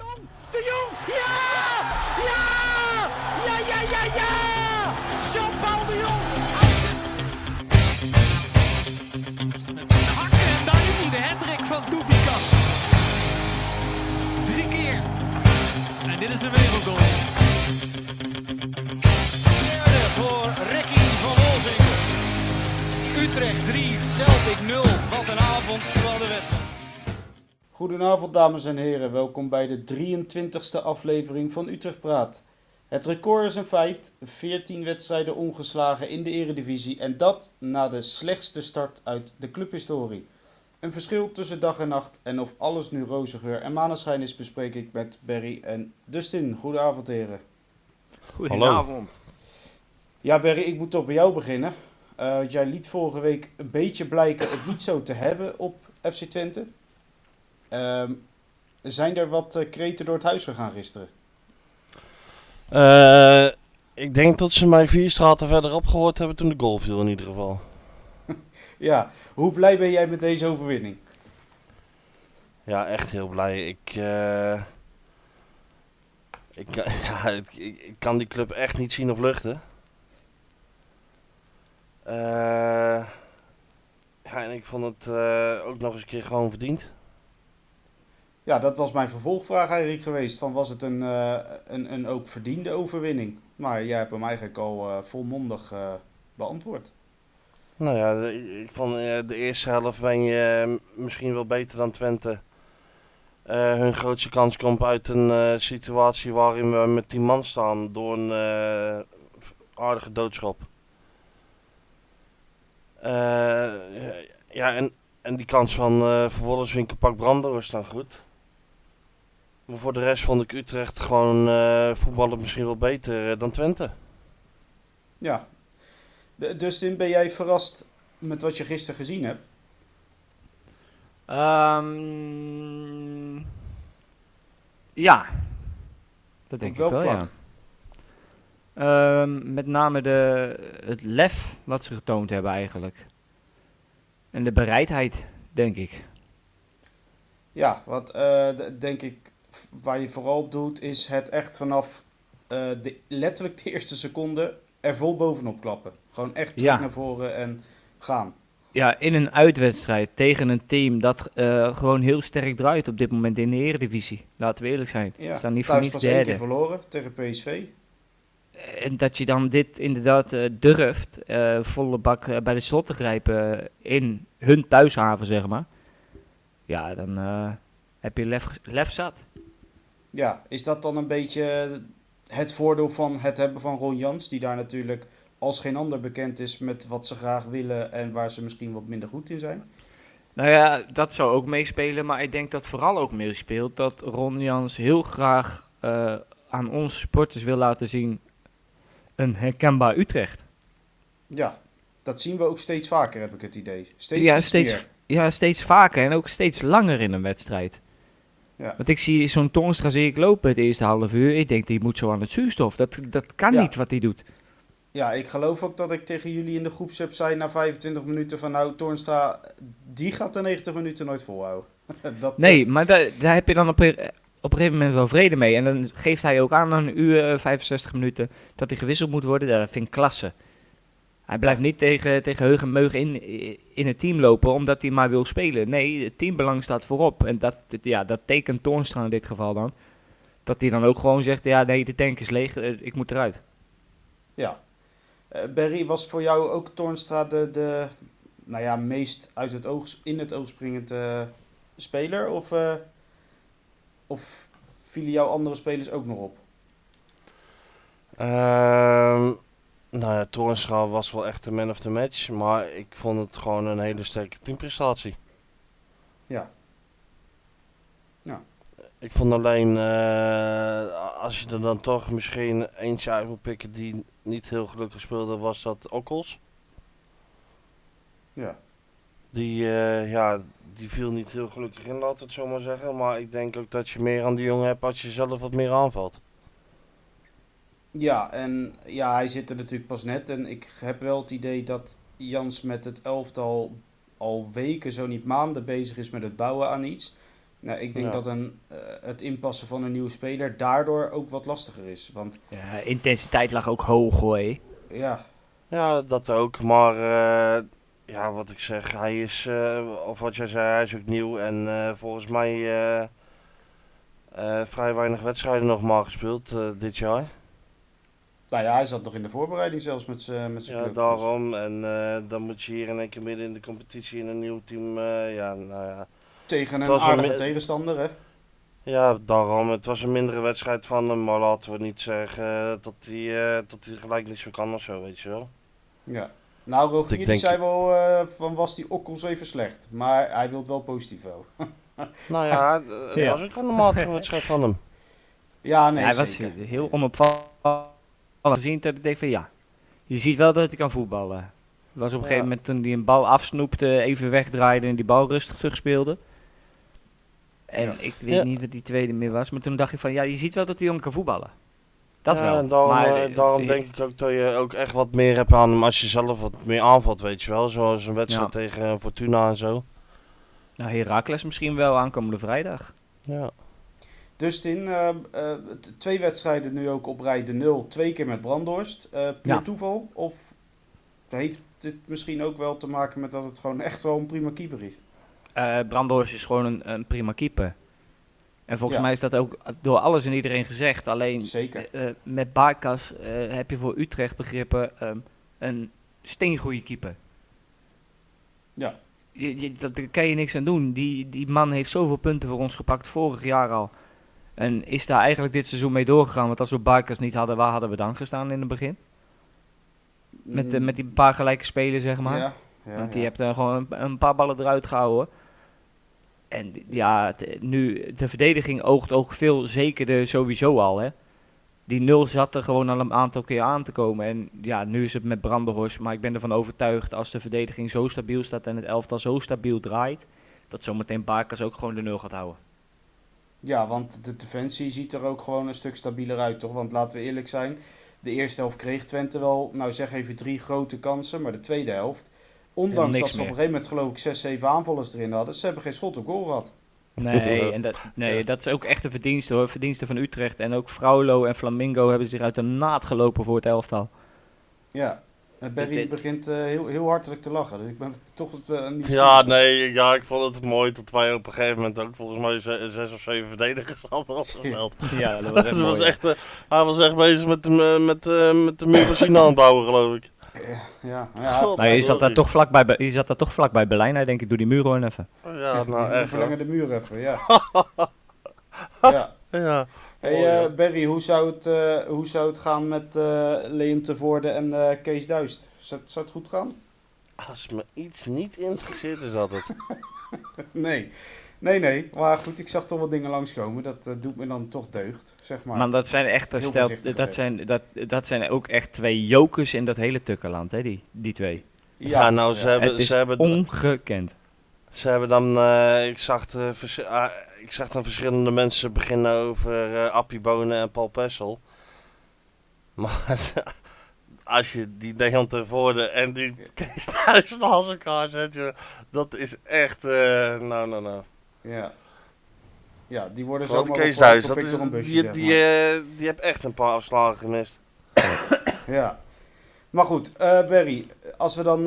Jong, de Jong, ja! Ja! Ja, ja, ja, ja! Jean-Paul de Jong! Hakken en daar is hij, de hattrick van Toefikas. Drie keer. En dit is een wereldgoal. Derde voor Ricky van Wolfswinkel. Utrecht 3, Celtic 0. Wat een avond. Goedenavond dames en heren, welkom bij de 23e aflevering van Utrecht Praat. Het record is een feit, 14 wedstrijden ongeslagen in de eredivisie en dat na de slechtste start uit de clubhistorie. Een verschil tussen dag en nacht en of alles nu roze geur en maneschijn is bespreek ik met Berry en Dustin. Goedenavond heren. Goedenavond. Ja Berry, ik moet toch bij jou beginnen. Eh, jij liet vorige week een beetje blijken het niet zo te hebben op FC Twente. Ehm, zijn er wat uh, kreten door het huis gegaan gisteren? Eh, ik denk dat ze mij vier straten verderop gehoord hebben toen de goal viel in ieder geval. Ja, hoe blij ben jij met deze overwinning? Ja, echt heel blij. Ik, eh, ik, kan- ja, ik, ik, kan die club echt niet zien of luchten. Eh, ja, en ik vond het eh, ook nog eens een keer gewoon verdiend. Ja, dat was mijn vervolgvraag eigenlijk geweest. Van was het een, eh, een, een ook verdiende overwinning? Maar jij hebt hem eigenlijk al eh, volmondig eh, beantwoord. Nou ja, ik vond de eerste helft ben je misschien wel beter dan Twente. Hun grootste kans komt uit een situatie waarin we met 10 man staan door een aardige doodschop. Eh, ja, en, en die kans van eh Verwollenswinkel pak Brando is dan goed. Maar voor de rest vond ik Utrecht gewoon eh voetballen misschien wel beter eh, dan Twente. Ja. De- Dustin, ben jij verrast met wat je gisteren gezien hebt? Ehm, ja, dat denk ik wel, vlak? ja. Ehm, met name de, het lef wat ze getoond hebben eigenlijk. En de bereidheid, denk ik. Ja, wat eh, denk ik waar je vooral op doet, is het echt vanaf eh, de, letterlijk de eerste seconde er vol bovenop klappen. Gewoon echt terug Ja. naar voren en gaan. Ja, in een uitwedstrijd tegen een team dat eh, gewoon heel sterk draait op dit moment in de Eredivisie. Laten we eerlijk zijn. Ja, staan niet voor niets één keer derde. verloren tegen PSV. En dat je dan dit inderdaad eh, durft, volle bak bij de slot te grijpen in hun thuishaven, zeg maar. Ja, dan heb je lef, lef zat. Ja, is dat dan een beetje het voordeel van het hebben van Ron Jans, die daar natuurlijk als geen ander bekend is met wat ze graag willen en waar ze misschien wat minder goed in zijn? Nou ja, dat zou ook meespelen, maar ik denk dat vooral ook meespeelt dat Ron Jans heel graag eh, aan ons supporters wil laten zien een herkenbaar Utrecht. Ja, dat zien we ook steeds vaker, heb ik het idee. Steeds ja, steeds, meer. ja, steeds vaker en ook steeds langer in een wedstrijd. Ja. Want ik zie zo'n Toornstra zie ik lopen het eerste half uur. Ik denk, die moet zo aan het zuurstof. Dat, dat kan Ja. niet wat hij doet. Ja, ik geloof ook dat ik tegen jullie in de groepsapp zei na 25 minuten van nou, Toornstra, die gaat de 90 minuten nooit volhouden. dat, Nee, maar daar, daar heb je dan op, een- op een gegeven moment wel vrede mee. En dan geeft hij ook aan een uur, eh, 65 minuten, dat hij gewisseld moet worden. Dat vind ik klasse. Hij blijft niet tegen, tegen heug en meug in, in het team lopen, omdat hij maar wil spelen. Nee, het teambelang staat voorop. En dat, ja, dat tekent Toornstra in dit geval dan. Dat hij dan ook gewoon zegt, ja nee, de tank is leeg, eh, ik moet eruit. Ja. Eh, Berry, was voor jou ook Toornstra de, de nou ja, meest uit het oog, in het oog springend eh, speler? Of, eh, of vielen jouw andere spelers ook nog op? Nou ja, Torenstra was wel echt de man of the match, maar ik vond het gewoon een hele sterke teamprestatie. Ja. Ik vond alleen, eh, als je er dan toch misschien eentje uit moet pikken die niet heel gelukkig speelde, was dat Okkels. Ja. Die, eh, ja, die viel niet heel gelukkig in, laat het zo maar zeggen. Maar ik denk ook dat je meer aan die jongen hebt als je zelf wat meer aanvalt. Ja, en ja, hij zit er natuurlijk pas net. En ik heb wel het idee dat Jans met het elftal al weken, zo niet maanden bezig is met het bouwen aan iets. Nou, ik denk Ja. dat een, eh, het inpassen van een nieuwe speler daardoor ook wat lastiger is. Want Ja, intensiteit lag ook hoog hoor. ja, Ja, dat ook. Maar eh, ja, wat ik zeg, hij is, eh, of wat jij zei, hij is ook nieuw. En eh, volgens mij eh, eh, vrij weinig wedstrijden nog maar gespeeld eh, dit jaar. Nou ja, hij zat nog in de voorbereiding zelfs met zijn met zijn Ja, club. daarom. En eh, dan moet je hier in één keer midden in de competitie in een nieuw team. eh, ja, nou ja. Tegen een aardige tegenstander, hè? Ja, daarom. Het was een mindere wedstrijd van hem. Maar laten we niet zeggen eh, dat hij, eh, dat hij gelijk niets meer kan of zo, weet je wel. Ja. Nou, Rogier Ik die denk- zei wel eh, van was die okkels even slecht. Maar hij wil wel positief wel. Nou ja, het Ja. was ook een matige wedstrijd van hem. ja, nee, hij was heel onopvallend gezien dat ik denk van ja, je ziet wel dat hij kan voetballen. Het was op een Ja. gegeven moment toen hij een bal afsnoepte, even wegdraaide en die bal rustig terugspeelde. En Ja. ik weet Ja. niet wat die tweede meer was, maar toen dacht ik van ja, je ziet wel dat die jongen kan voetballen. Dat ja, wel. En daarom, maar, eh, eh, daarom denk ik ook dat je ook echt wat meer hebt aan hem als je zelf wat meer aanvalt, weet je wel. Zoals een wedstrijd Ja. tegen eh, Fortuna en zo. Nou, Heracles misschien wel aankomende vrijdag. Ja. Dustin, eh, eh, twee wedstrijden nu ook op rij de nul. Twee keer met Brandhorst. Eh puur Ja. toeval? Of heeft dit misschien ook wel te maken met dat het gewoon echt wel een prima keeper is? Eh Brandhorst is gewoon een, een prima keeper. En volgens Ja. mij is dat ook door alles en iedereen gezegd. Alleen Zeker. met Barkas heb je voor Utrecht begrippen ehm, een steengoede keeper. Ja. Je, je, dat, daar kan je niks aan doen. Die, die man heeft zoveel punten voor ons gepakt vorig jaar al. En is daar eigenlijk dit seizoen mee doorgegaan. Want als we Barkas niet hadden, waar hadden we dan gestaan in het begin? Met, eh, met die paar gelijke spelen, zeg maar. Ja, ja, Want die ja. hebt er gewoon een, een paar ballen eruit gehouden. En ja, nu, de verdediging oogt ook veel zekerder sowieso al. Hè. Die nul zat er gewoon al een aantal keer aan te komen. En ja, nu is het met Brandenhorst. Maar ik ben ervan overtuigd als de verdediging zo stabiel staat en het elftal zo stabiel draait. Dat zometeen Barkas ook gewoon de nul gaat houden. Ja, want de defensie ziet er ook gewoon een stuk stabieler uit, toch? Want laten we eerlijk zijn, de eerste helft kreeg Twente wel, nou zeg even drie grote kansen, maar de tweede helft, ondanks dat ze op een gegeven moment geloof ik zes, zeven aanvallers erin hadden, ze hebben geen schot op goal gehad. Nee, en dat, nee, dat is ook echt een verdienste hoor. Verdienste van Utrecht. En ook Fraulo en Flamingo hebben zich uit de naad gelopen voor het elftal. Ja, Barry dit- begint eh, heel, heel hartelijk te lachen, dus ik ben toch uh, niet... Ja, nee, ja, ik vond het mooi dat wij op een gegeven moment ook volgens mij ze- zes of zeven verdedigers hadden afgesteld. Ja, dat was echt Dat was echt, eh, hij was echt bezig met de, met, eh, met de muur van China aan het bouwen, geloof ik. Ja, ja, God. Nou, je zat daar toch vlakbij, Be- je zat daar toch vlakbij Berlijn. Ik denk, ik doe die muur gewoon even. Ja, nou echt. verlengen de muur even, ja. ja. Ja. Hey eh. Barry, hoe zou, het, eh, hoe zou het gaan met eh Leon Tevoorde en eh, Kees Duist? Zou, het- zou het goed gaan? Als me iets niet interesseert, is dat het. Nee. Nee, nee. Maar goed, ik zag toch wel dingen langskomen. Dat doet me dan toch deugd, zeg maar. Maar dat zijn echt, dat, dat, zijn, dat, dat zijn ook echt twee jokers in dat hele tukkenland, hè, die, die twee. Ja, nou, ze hebben, Het is ze hebben, ongekend. ze hebben dan, eh, ik, zag de, ah, ik zag dan verschillende mensen beginnen over eh Appie Bonen en Paul Pessel. Maar als je die Dejan Voorde en die Kees Thuis naast elkaar zet, joh, dat is echt, eh, nou, nou, nou. Ja. Ja, die worden Kees Thuis, dat is, een busje, die, zeg die, maar. eh, die heeft echt een paar afslagen gemist. Ja. Maar goed, eh Barry, als we dan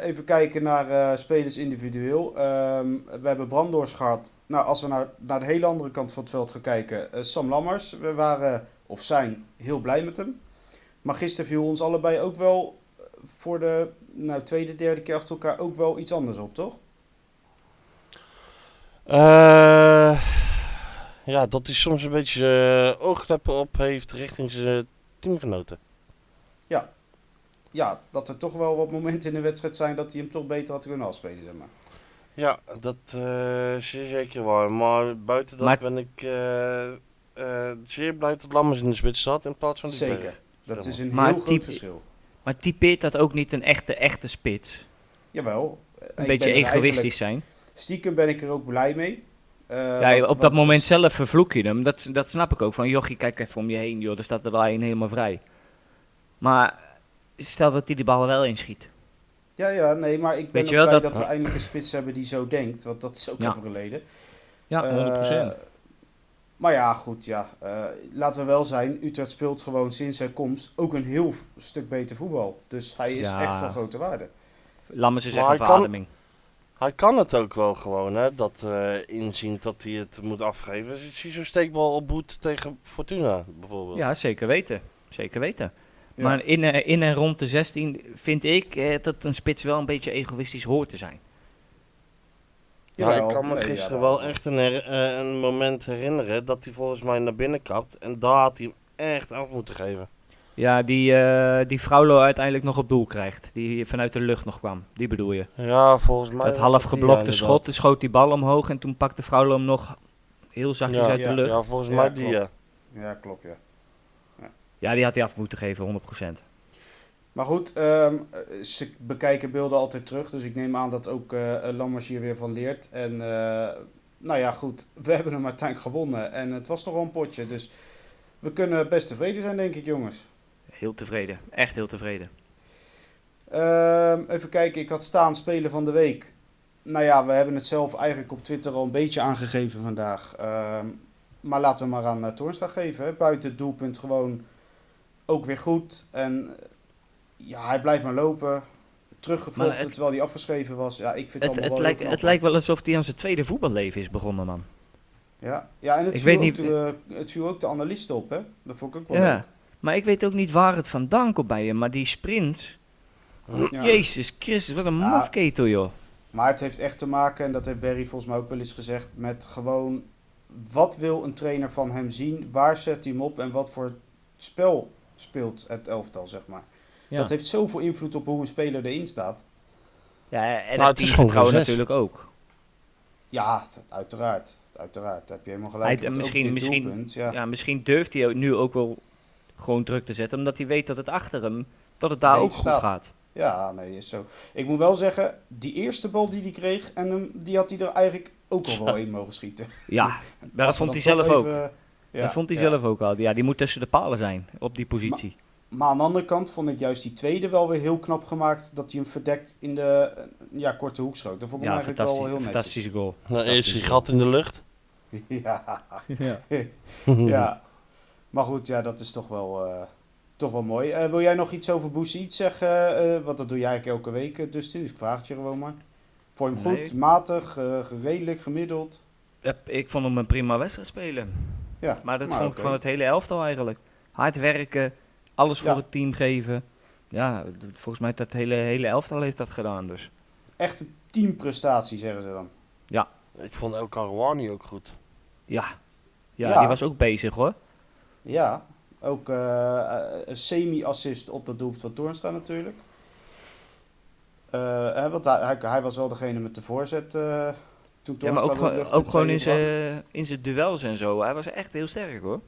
even kijken naar spelers individueel. Ehm, we hebben Brandors gehad. Nou, als we naar, naar de hele andere kant van het veld gaan kijken. eh, Sam Lammers, we waren, of zijn, heel blij met hem. Maar gisteren viel ons allebei ook wel eh, voor de nou, tweede, derde keer achter elkaar ook wel iets anders op, toch? Eh, ja, dat hij soms een beetje uh, oogkleppen op heeft richting zijn teamgenoten. Ja, dat er toch wel wat momenten in de wedstrijd zijn dat hij hem toch beter had kunnen afspelen, zeg maar. Ja, dat eh, is zeker waar. Maar buiten dat Maar- ben ik eh, eh, zeer blij dat Lammers in de spits zat in plaats van die Zeker. Berg. Dat is een Maar heel groot verschil. Maar typeert dat ook niet een echte, echte spits? Jawel. Een beetje egoïstisch zijn? Stiekem ben ik er ook blij mee. Eh, ja, want- op dat moment zelf vervloek je hem. Dat, dat snap ik ook. Van, jochie, kijk even om je heen, joh. Er staat er een helemaal vrij. Maar stel dat hij die bal wel inschiet. Ja, ja, nee, maar ik ben Weet ook je wel blij dat- dat... we eindelijk een spits hebben die zo denkt. Want dat is ook Ja. geleden. Ja, 100%. Eh, maar ja, goed, ja. Eh, laten we wel zijn, Utrecht speelt gewoon sinds zijn komst ook een heel stuk beter voetbal. Dus hij is Ja. echt van grote waarde. Echt een hij kan- verademing. Hij kan het ook wel gewoon, hè. Dat eh inzien dat hij het moet afgeven. Ik zie zo'n steekbal op boet tegen Fortuna, bijvoorbeeld. Ja, zeker weten. Zeker weten. Ja. Maar in, eh, in en rond de 16 vind ik eh, dat een spits wel een beetje egoïstisch hoort te zijn. Ja, ik kan me gisteren ja, wel echt een, her- eh, een moment herinneren dat hij volgens mij naar binnen kapt. En daar had hij hem echt af moeten geven. Ja, die, eh die Fraulo uiteindelijk nog op doel krijgt. Die vanuit de lucht nog kwam. Die bedoel je. Ja, volgens mij. Het half geblokte ja, schot, dus schoot die bal omhoog en toen pakte Fraulo hem nog heel zachtjes Ja, uit de lucht. Ja, volgens Ja, mij die, klopt. ja. Ja, klopt, ja. Ja, die had hij af moeten geven, 100%. Maar goed, ehm, eh, ze bekijken beelden altijd terug. Dus ik neem aan dat ook eh, Lammers hier weer van leert. En eh, nou ja, goed. We hebben hem uiteindelijk gewonnen. En het was toch wel een potje. Dus we kunnen best tevreden zijn, denk ik, jongens. Heel tevreden. Echt heel tevreden. Ehm, even kijken, ik had staan Spelen van de Week. Nou ja, we hebben het zelf eigenlijk op Twitter al een beetje aangegeven vandaag. Ehm, maar laten we maar aan uh, Toornstra geven. hè. Buiten het doelpunt gewoon ook weer goed. En eh, ja, hij blijft maar lopen. Teruggevochten het- terwijl hij afgeschreven was. Ja, ik vind het, Het, wel lijkt, het lijkt wel alsof hij aan zijn tweede voetballeven is begonnen, man. Ja, ja en het, Ik viel weet ook, niet- de- het viel ook de analisten op, hè? Dat vond ik ook wel Ja. leuk. Maar ik weet ook niet waar het vandaan komt bij hem. Maar die sprint... Ja. Jezus Christus, wat een Ja. mafketel, joh. Maar het heeft echt te maken, en dat heeft Barry volgens mij ook wel eens gezegd, met gewoon wat wil een trainer van hem zien? Waar zet hij hem op en wat voor spel speelt het elftal, zeg maar. Ja, Dat heeft zoveel invloed op hoe een speler erin staat. ja en Nou, het het teamvertrouwen zes. natuurlijk ook. Ja, uiteraard. Uiteraard, daar heb je helemaal gelijk. Hij- misschien- misschien- doelpunt, ja. Ja, misschien durft hij nu ook wel gewoon druk te zetten. Omdat hij weet dat het achter hem, dat het daar Nee, ook het goed staat. gaat. Ja, nee, is zo. Ik moet wel zeggen, die eerste bal die hij kreeg, en hem, die had hij er eigenlijk ook al wel in mogen schieten. Ja, maar dat vond hij zelf ook. even- ja, dat vond hij ja. zelf ook al. Ja, die moet tussen de palen zijn op die positie. Maar aan de andere kant vond ik juist die tweede wel weer heel knap gemaakt. Dat hij hem verdekt in de eh, ja, korte hoek schoot. Dat vond ik ja, eigenlijk wel heel netjes. fantastische goal. Nou, eerst die gat in de lucht. Ja, Ja. ja. Maar goed, ja, dat is toch wel, eh, toch wel mooi. Eh, wil jij nog iets over Boesiet zeggen? Eh, want dat doe jij eigenlijk elke week, Dustin. Dus ik vraag het je gewoon maar. Vond je hem Nee. goed, matig, eh, redelijk, gemiddeld? Ik vond hem een prima wedstrijd spelen. Ja, Maar dat vond ik van het hele elftal eigenlijk. Hard werken, alles voor Ja. het team geven. Ja, volgens mij heeft dat hele, hele elftal heeft dat gedaan dus. Echt een teamprestatie, zeggen ze dan. Ik vond El Karouani ook goed. Ja. ja, Ja. die was ook bezig hoor. Ja, ook eh, eh, een semi-assist op dat doelpunt van Toornstra natuurlijk. Eh, hè, want hij, hij, hij was wel degene met de voorzet eh, toen Ja, maar ook, gewoon- ook in gewoon in zijn in zijn duels en zo. Hij was echt heel sterk hoor.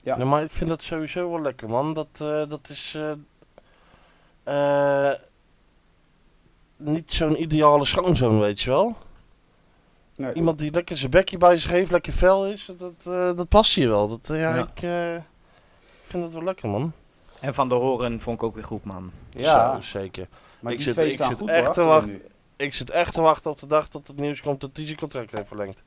Ja. Maar ik vind dat sowieso wel lekker, man. Dat, eh, dat is eh, eh, niet zo'n ideale schoonzoon, weet je wel. Nee, Iemand die lekker zijn bekje bij zich heeft, lekker fel is, dat, eh, dat past je wel. Dat, eh, ja, Ja. Ik, eh, ik vind dat wel lekker, man. En Van de Horen vond ik ook weer goed man. ja, Zo, zeker. maar ik die zit- twee ik staan zit goed echt hoor, te wachten. Ik zit echt te wachten op de dag dat het nieuws komt dat hij zijn contract heeft verlengd.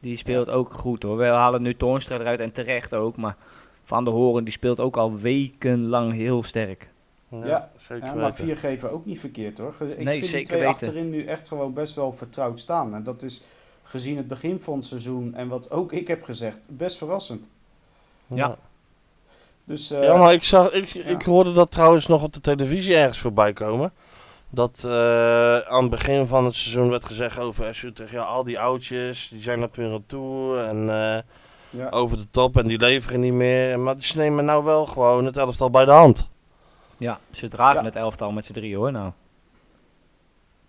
Die speelt ook goed hoor. We halen nu Toornstra eruit en terecht ook. Maar Van der Horen die speelt ook al wekenlang heel sterk. Ja, Ja, zeker Ja, maar vier geven ook niet verkeerd hoor. Ik Nee, vind zeker die twee weten. achterin nu echt gewoon best wel vertrouwd staan. En dat is gezien het begin van het seizoen en wat ook ik heb gezegd, best verrassend. Ja. Dus eh, Ja, maar ik, zag, ik, ik hoorde dat trouwens nog op de televisie ergens voorbij komen. Dat eh, aan het begin van het seizoen werd gezegd over FC Utrecht, ja, al die oudjes, die zijn op hun retour en eh, ja. over de top en die leveren niet meer. Maar ze nemen nou wel gewoon het elftal bij de hand. Ja, ze dragen Ja. het elftal met z'n drie hoor nou.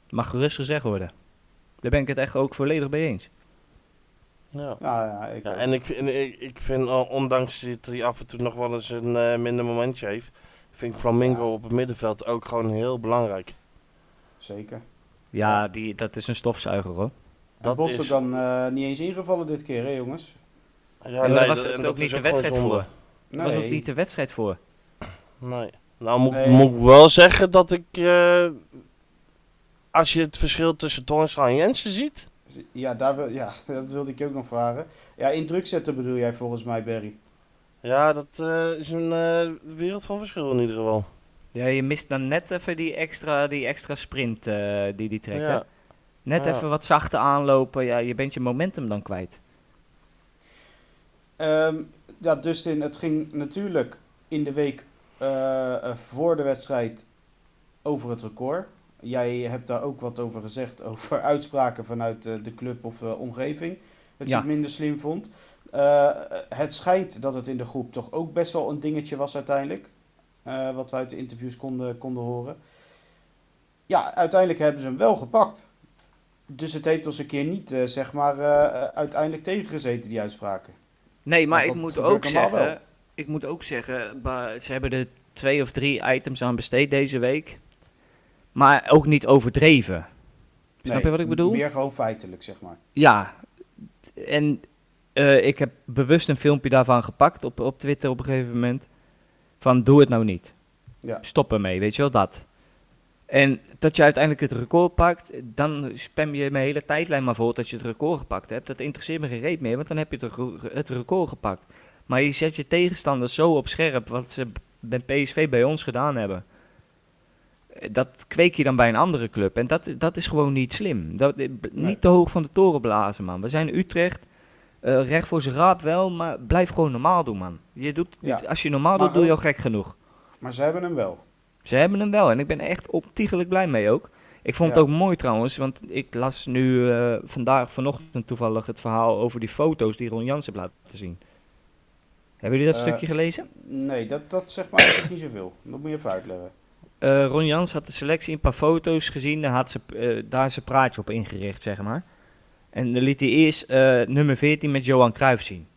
Mag gerust gezegd worden. Daar ben ik het echt ook volledig mee eens. Ja. Nou, ja, ik, Ja, en ik, vind- ik, ik vind, eh, ondanks dat hij af en toe nog wel eens een eh, minder momentje heeft, vind ik Flamingo op het middenveld ook gewoon heel belangrijk. Zeker. Ja, die, dat is een stofzuiger hoor. Dat Bos is- dan eh, niet eens ingevallen dit keer, hè jongens? Ja, Ja, daar was dat- het ook niet de wedstrijd voor. Daar was ook niet de wedstrijd voor. Nee. Nou moet, Nee. moet ik wel zeggen dat ik, eh, als je het verschil tussen Toornstra en Jensen ziet, Ja, daar wil, ja, dat wilde ik ook nog vragen. Ja, in druk zetten bedoel jij volgens mij, Barry. Ja, dat eh, is een eh, wereld van verschil in ieder geval. Ja, je mist dan net even die extra, die extra sprint eh, die die trekt. Ja. Net Ja. even wat zachter aanlopen. Ja, je bent je momentum dan kwijt. Ehm, ja, Dustin, het ging natuurlijk in de week eh, eh, voor de wedstrijd over het record. Jij hebt daar ook wat over gezegd, over uitspraken vanuit de club of omgeving. Dat je Ja. het minder slim vond. Het schijnt dat het in de groep toch ook best wel een dingetje was uiteindelijk. Eh, wat we uit de interviews konden, konden horen. Ja, uiteindelijk hebben ze hem wel gepakt. Dus het heeft ons een keer niet, eh, zeg maar, eh, uiteindelijk tegengezeten, die uitspraken. Nee, maar ik moet ook zeggen. wel. Ik moet ook zeggen, ze hebben er twee of drie items aan besteed deze week. Maar ook niet overdreven. Snap Nee, je wat ik bedoel? Meer gewoon feitelijk, zeg maar. Ja. En ik heb bewust een filmpje daarvan gepakt op, op Twitter op een gegeven moment. Van doe het nou niet. Ja. Stop ermee, weet je wel, dat. En dat je uiteindelijk het record pakt, dan spam je mijn hele tijdlijn maar vol dat je het record gepakt hebt. Dat interesseert me geen reet meer, want dan heb je het, re- het record gepakt. Maar je zet je tegenstander zo op scherp, wat ze bij PSV bij ons gedaan hebben. Dat kweek je dan bij een andere club. En dat, dat is gewoon niet slim. Dat, eh. Niet te hoog van de toren blazen, man. We zijn Utrecht. Eh, recht voor zijn raap wel, maar blijf gewoon normaal doen, man. Je doet, Ja. Als je normaal Maar doet, doe je al gek genoeg. Maar ze hebben hem wel. Ze hebben hem wel en ik ben echt ontiegelijk blij mee ook. Ik vond Ja. het ook mooi trouwens, want ik las nu eh, vandaag vanochtend toevallig het verhaal over die foto's die Ron Jans heeft laten zien. Hebben jullie dat Eh, stukje gelezen? Nee, dat, dat zegt maar eigenlijk niet zoveel. Dat moet je even uitleggen. Ron Jans had de selectie een paar foto's gezien, daar had ze, daar zijn praatje op ingericht, zeg maar. En dan liet hij eerst eh, nummer 14 met Johan Cruijff zien.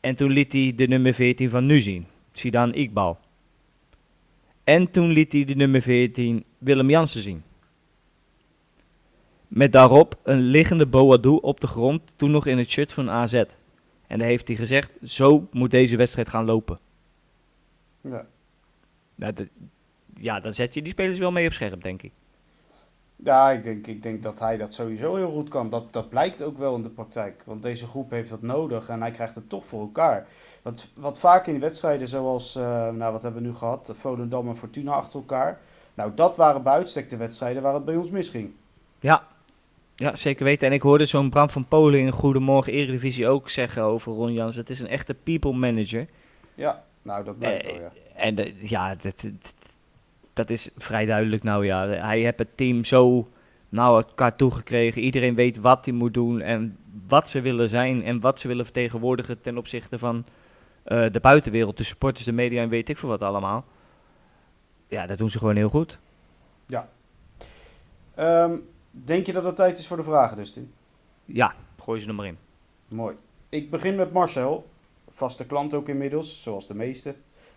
En toen liet hij de nummer 14 van nu zien, Sidan Iqbal. En toen liet hij de nummer 14 Willem Jansen zien. Met daarop een liggende Boadou op de grond, toen nog in het shirt van AZ. En dan heeft hij gezegd, zo moet deze wedstrijd gaan lopen. Ja. Nou, ja, dan zet je die spelers wel mee op scherp, denk ik. Ja, ik denk, ik denk dat hij dat sowieso heel goed kan. Dat, dat blijkt ook wel in de praktijk. Want deze groep heeft dat nodig en hij krijgt het toch voor elkaar. Wat, wat vaak in wedstrijden zoals, eh, nou wat hebben we nu gehad, Volendam en Fortuna achter elkaar. Nou, dat waren bij uitstek de wedstrijden waar het bij ons misging. Ja. ja, zeker weten. En ik hoorde zo'n Bram van Polen in Goedemorgen Eredivisie ook zeggen over Ron Jans. Het is een echte people manager. Ja, nou dat blijkt Eh, wel, ja. En de- ja, dat, dat, is vrij duidelijk nou ja. Hij heeft het team zo naar elkaar toegekregen. Iedereen weet wat hij moet doen en wat ze willen zijn en wat ze willen vertegenwoordigen ten opzichte van eh, de buitenwereld, de supporters, de media en weet ik veel wat allemaal. Ja, dat doen ze gewoon heel goed. Ehm, denk je dat het tijd is voor de vragen, Dustin? Ja, gooi ze er maar in. Mooi. Ik begin met Marcel. Vaste klant ook inmiddels, zoals de meeste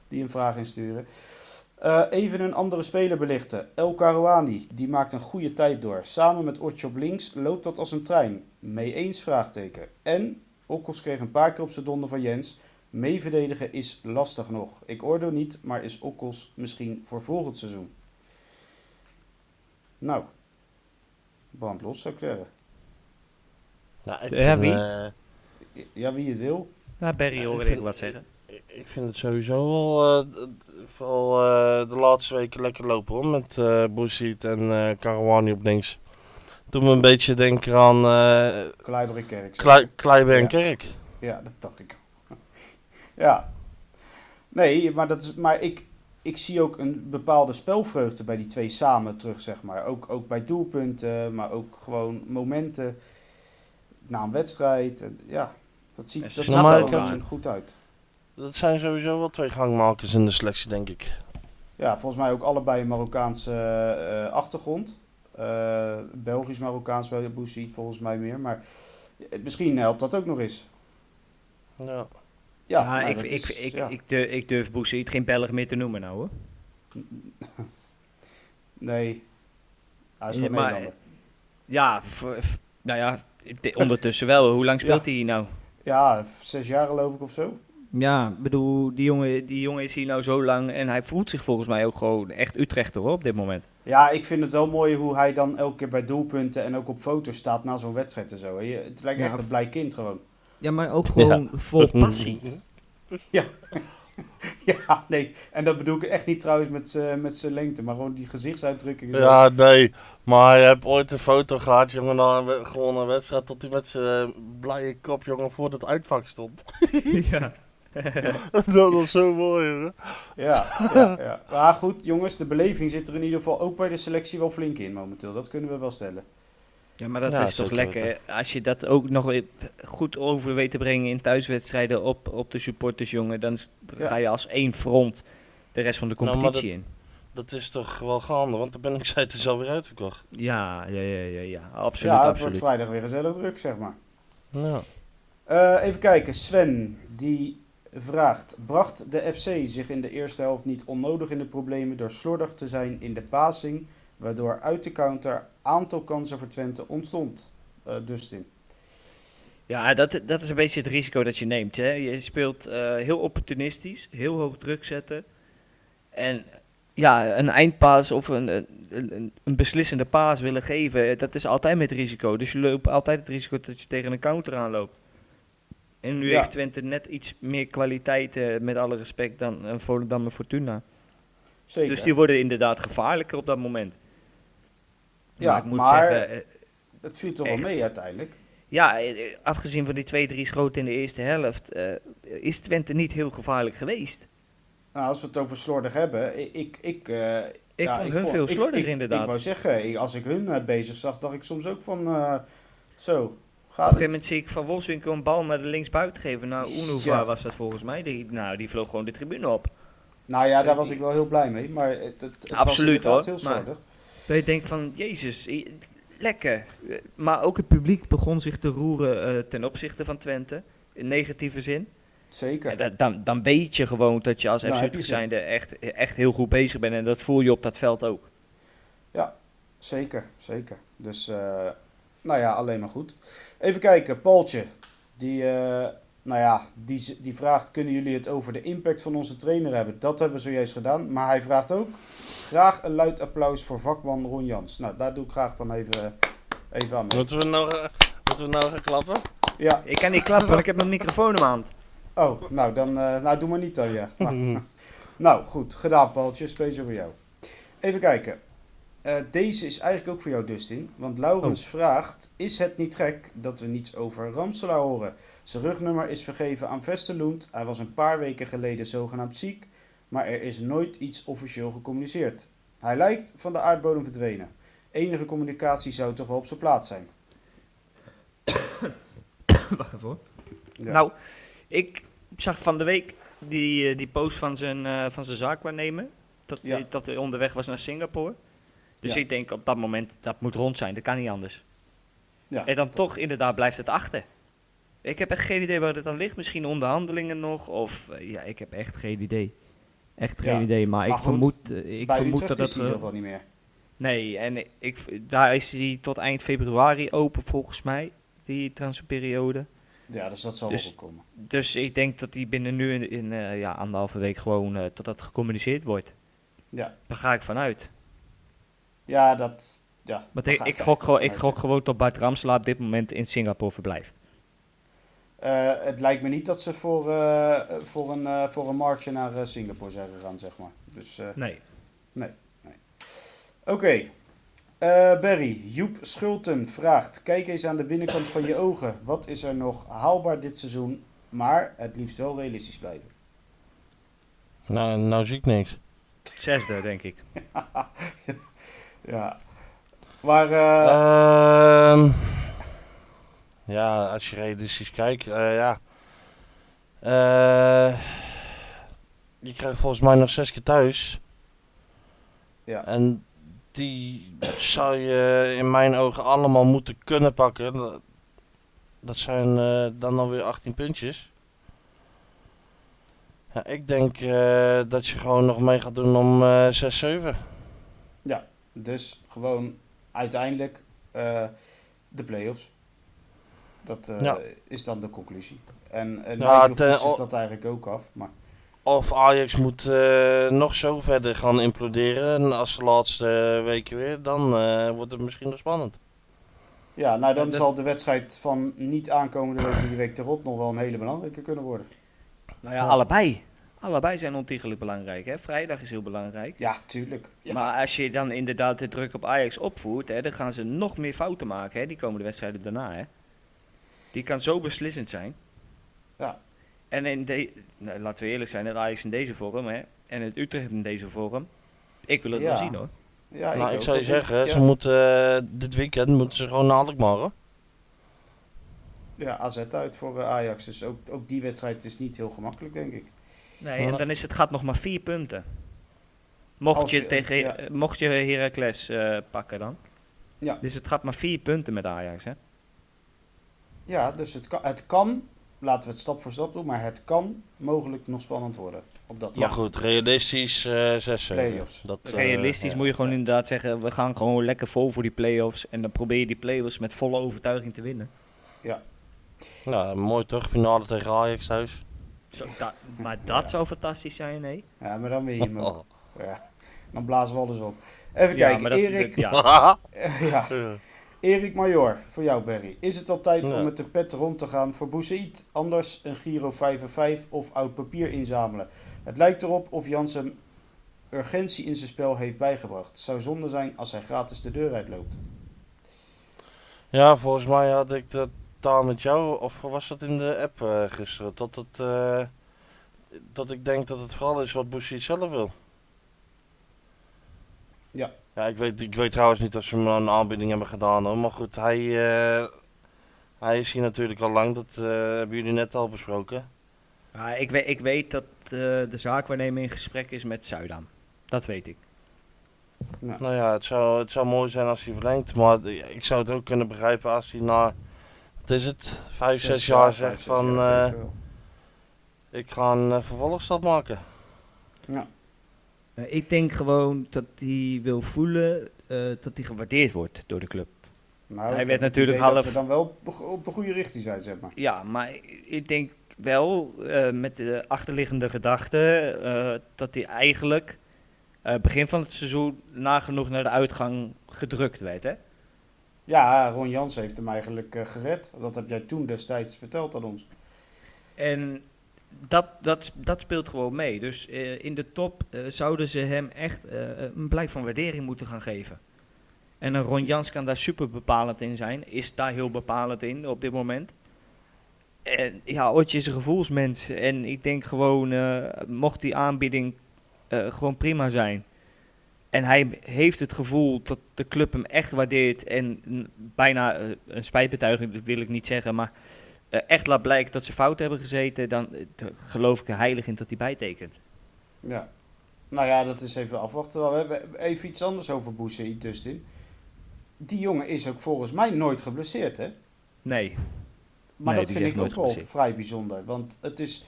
die een vraag insturen. Eh, even een andere speler belichten. El Karouani, die maakt een goede tijd door. Samen met Otje op links loopt dat als een trein. Mee eens? Vraagteken. En Okkels kreeg een paar keer op zijn donder van Jens. Mee verdedigen is lastig nog. Ik oordeel niet, maar is Okkels misschien voor volgend seizoen? Nou, brand los zou ik zeggen. Nou, ik, Ja, vind, wie? eh, Ja, wie het wil. Ja, Barry hoorde ik wat zeggen. Ik- vind het sowieso wel, eh, eh, de laatste weken lekker lopen hoor. Met eh Boesiet en eh Karawani op links. Doe me een beetje denken aan eh. Klei- Kleiber en Ja. Kerk. Ja, dat dacht ik ook. Ja. Nee, maar, dat is, maar ik, ik zie ook een bepaalde spelvreugde bij die twee samen terug, zeg maar. Ook, ook bij doelpunten, maar ook gewoon momenten na een wedstrijd. En Ja, dat ziet, er goed uit. Dat zijn sowieso wel twee gangmakers in de selectie, denk ik. Ja, volgens mij ook allebei een Marokkaanse eh, achtergrond. Eh, Belgisch-Marokkaans bij Boussaïd volgens mij meer. Maar eh, misschien helpt dat ook nog eens. Ja. Ja, Ja, nou, ik, ik, is- ik, ja. ik, durf, ik durf geen Belg meer te noemen nou hoor. Nee. Hij is Ja, maar-. Ja, nou ja, de- ondertussen wel. Hoe lang speelt hij hier nou? Ja, zes jaar geloof ik of zo. Ja, ik bedoel, die jongen, die jongen is hier nou zo lang en hij voelt zich volgens mij ook gewoon echt Utrechter hoor, op dit moment. Ja, ik vind het wel mooi hoe hij dan elke keer bij doelpunten en ook op foto's staat na zo'n wedstrijd en zo. Het lijkt Ja, echt een blij kind gewoon. Ja, maar ook gewoon vol passie. Ja. ja, nee. En dat bedoel ik echt niet trouwens met z'n- met zijn lengte, maar gewoon die gezichtsuitdrukking. zo. Ja, nee. Maar je hebt ooit een foto gehad, jongen, na een gewonnen wedstrijd, tot hij met zijn blije kop, jongen, voor het uitvak stond. ja. dat was zo mooi, jongen. Ja, ja, ja. Maar goed, jongens, de beleving zit er in ieder geval ook bij de selectie wel flink in momenteel. Dat kunnen we wel stellen. Ja, maar dat Ja, is toch lekker als je dat ook nog weer goed over weet te brengen in thuiswedstrijden op, op de supporters, jongen. Dan ga je als één front de rest van de Nou, competitie dat- in. Dat is toch wel gaande, want dan ben ik zei het alweer uitverkocht. Ja, ja, ja, ja, ja. Absoluut, ja, het absoluut. wordt vrijdag weer gezellig druk, zeg maar. Ja. Eh, even kijken, Sven die vraagt: Bracht de FC zich in de eerste helft niet onnodig in de problemen door slordig te zijn in de passing, waardoor uit de counter aantal kansen voor Twente ontstond? Eh, Dustin. Ja, dat, dat is een beetje het risico dat je neemt. Hè? Je speelt eh, heel opportunistisch, heel hoog druk zetten. En ja, een eindpaas of een, een, een beslissende paas willen geven, dat is altijd met risico. Dus je loopt altijd het risico dat je tegen een counter aanloopt. En nu Ja. heeft Twente net iets meer kwaliteit, eh, met alle respect, dan een Volendam en Fortuna. Zeker. Dus die worden inderdaad gevaarlijker op dat moment. Ja, maar ik moet maar- zeggen, eh, het viel toch wel mee uiteindelijk. Ja, afgezien van die twee, drie schoten in de eerste helft, is Twente niet heel gevaarlijk geweest. Nou, als we het over slordig hebben, ik... Ik, ik, Ik ja, vond hun veel ik- inderdaad. Ik wou zeggen, als ik hun bezig zag, dacht ik soms ook van... zo, een gegeven moment zie ik Van Wolfswinkel een bal naar de linksbuiten geven. Nou, Unuva Ja. was dat volgens mij. Die, nou, die vloog gewoon de tribune op. Nou ja, daar was ik wel heel blij mee, maar het, het, het was Absoluut, inderdaad hoor, heel slordig. Dat je denkt van, jezus, lekker. Maar ook het publiek begon zich te roeren eh, ten opzichte van Twente. In negatieve zin. Zeker. Dan, dan weet je gewoon dat je als Nou, FC zijnde echt, echt heel goed bezig bent. En dat voel je op dat veld ook. Zeker, zeker. Dus, eh, nou ja, alleen maar goed. Even kijken, Paultje. Die, eh, nou ja, die, die vraagt, kunnen jullie het over de impact van onze trainer hebben? Dat hebben we zojuist gedaan. Maar hij vraagt ook, graag een luid applaus voor vakman Ron Jans. Nou, daar doe ik graag dan even, even aan mee. Moeten we nou, eh, moeten we nou gaan klappen? Ja, Ik kan niet klappen, want ik heb mijn microfoon in mijn hand. oh, nou, dan, eh, nou doe maar niet dan, ja. Maar- nou, goed, gedaan Paultje, speciaal voor jou. Even kijken. Eh, deze is eigenlijk ook voor jou, Dustin. Want Laurens vraagt: Is het niet gek dat we niets over Ramselaar horen? Zijn rugnummer is vergeven aan Vesterloend. Hij was een paar weken geleden zogenaamd ziek, maar er is nooit iets officieel gecommuniceerd. Hij lijkt van de aardbodem verdwenen. Enige communicatie zou toch wel op zijn plaats zijn. Wacht even hoor. Ja. Nou, ik zag van de week die, eh, die post van zijn, eh, van zijn zaakwaarnemer. Dat, Ja. dat hij onderweg was naar Singapore. Dus Ja. ik denk op dat moment, dat moet rond zijn. Dat kan niet anders. Ja. En dan toch inderdaad blijft het achter. Ik heb echt geen idee waar het aan ligt. Misschien onderhandelingen nog. Of eh, ja, ik heb echt geen idee. Echt geen Ja. idee. Maar, Maar ik goed, vermoed, eh, ik vermoed Utrecht dat hij in eh, ieder geval niet meer. Nee, en ik, daar is hij tot eind februari open volgens mij. Die transferperiode. Ja, dus dat zal Dus- wel goed komen. Dus ik denk dat die binnen nu in, in eh, ja, anderhalve week gewoon tot dat gecommuniceerd wordt. Ja, Daar ga ik vanuit. Ja dat. Ja, Want ik, ik, gok gewoon, ik gok gewoon dat Bart Ramselaar op dit moment in Singapore verblijft. Eh, het lijkt me niet dat ze voor, eh, voor, een, eh, voor een marktje naar Singapore zijn gegaan, zeg maar. Dus, eh, Nee. Oké. Eh, Barry, Joep Schulten vraagt: Kijk eens aan de binnenkant van je ogen. Wat is er nog haalbaar dit seizoen, maar het liefst wel realistisch blijven? Nou, nou zie ik niks. Zesde, denk ik. Ja. Maar, eh, Ehm ja, als je realistisch kijkt, eh, ja. Eh, je krijgt volgens mij nog zes keer thuis. Ja. En die zou je in mijn ogen allemaal moeten kunnen pakken. Dat- zijn dan alweer 18 puntjes. Ja, ik denk dat je gewoon nog mee gaat doen om eh 6-7. Dus gewoon uiteindelijk eh, de play-offs. Dat eh, Ja. is dan de conclusie. En, en Ja, zit dat eigenlijk ook af. Maar Of Ajax moet eh, nog zo verder gaan imploderen. En als de laatste weken weer, dan eh, wordt het misschien nog spannend. ja, nou dan zal de wedstrijd van niet aankomende week, die week erop, nog wel een hele belangrijke kunnen worden. Nou ja, allebei. Allebei zijn ontiegelijk belangrijk. Hè? Vrijdag is heel belangrijk. Ja, tuurlijk. Ja. Maar als je dan inderdaad de druk op Ajax opvoert, hè, dan gaan ze nog meer fouten maken. Hè? Die komende wedstrijden daarna. Hè? Die kan zo beslissend zijn. Ja. En in de, nou, laten we eerlijk zijn, het Ajax in deze vorm hè? en het Utrecht in deze vorm. Ik wil het Ja. wel zien hoor. Ja, nou, ik zou je zeggen, ja, ze moeten, eh, dit weekend moeten ze gewoon naar Alkmaar. hoor. Ja, AZ uit voor eh, Ajax. Dus ook, ook die wedstrijd is niet heel gemakkelijk, denk ik. Nee, en dan is het gat nog maar vier punten. Mocht je, je- tegen, ja. mocht je Heracles eh, pakken dan. Ja. Dus het gaat maar vier punten met Ajax. Hè? Ja, dus het kan, het kan, laten we het stap voor stap doen, maar het kan mogelijk nog spannend worden. Op dat Maar vlak. goed, realistisch eh 6 Play-offs. Dat, eh, Realistisch ja. moet je gewoon inderdaad zeggen, we gaan gewoon lekker vol voor die play-offs. En dan probeer je die play-offs met volle overtuiging te winnen. Nou, mooi toch, finale tegen Ajax thuis. Zo, da- maar dat zou fantastisch zijn, nee? Ja, maar dan weet je hem ook. Ja, dan blazen we alles op. Even Ja, kijken, dat- Erik, ja. ja. Erik Major, voor jou Barry. Is het al tijd Ja. om met de pet rond te gaan voor Boussaïd? Anders een Giro 5 en 5 of oud papier inzamelen. Het lijkt erop of Jansen urgentie in zijn spel heeft bijgebracht. Het zou zonde zijn als hij gratis de deur uitloopt. Ja, volgens mij had ik dat met jou, of was dat in de app eh, gisteren, dat, het, eh, dat ik denk dat het vooral is wat Bushi zelf wil. Ja. Ja, ik weet, ik weet trouwens niet of ze hem een aanbieding hebben gedaan hoor, maar goed, hij, eh, hij is hier natuurlijk al lang, dat eh, hebben jullie net al besproken. Ja, ik, weet, ik weet dat eh, de zaakwaarnemer in gesprek is met Zuidam. Dat weet ik. Nou ja, het zou, het zou mooi zijn als hij verlengt, maar ik zou het ook kunnen begrijpen als hij na, wat is het, vijf, zes, jaar vijf, zegt zes van, jaar, eh, ik ga een eh, vervolgstap maken. Ja. Nou, ik denk gewoon dat hij wil voelen eh, dat hij gewaardeerd wordt door de club. Nou, Hij werd natuurlijk idee dat half- we dan wel op- de goede richting zijn, zeg maar. Ja, maar ik denk wel eh, met de achterliggende gedachte eh, dat hij eigenlijk eh, begin van het seizoen nagenoeg naar de uitgang gedrukt werd. Hè? Ja, Ron Jans heeft hem eigenlijk eh, gered. Dat heb jij toen destijds verteld aan ons. En dat, dat, dat speelt gewoon mee. Dus eh, in de top eh, zouden ze hem echt een blijk van waardering moeten gaan geven. En een Ron Jans kan daar super bepalend in zijn. Is daar heel bepalend in op dit moment. En ja, Otje is een gevoelsmens. En ik denk gewoon, mocht die aanbieding gewoon prima zijn. En hij heeft het gevoel dat de club hem echt waardeert. En bijna eh, een spijtbetuiging, dat wil ik niet zeggen. Maar eh, echt laat blijken dat ze fout hebben gezeten, dan eh, geloof ik er heilig in dat hij bijtekent. Ja. Nou ja, dat is even afwachten. We hebben even iets anders over Boussaïd, Dustin. Die jongen is ook volgens mij nooit geblesseerd, hè? Nee. Maar Nee, dat vind ik ook nooit wel vrij bijzonder. Want het is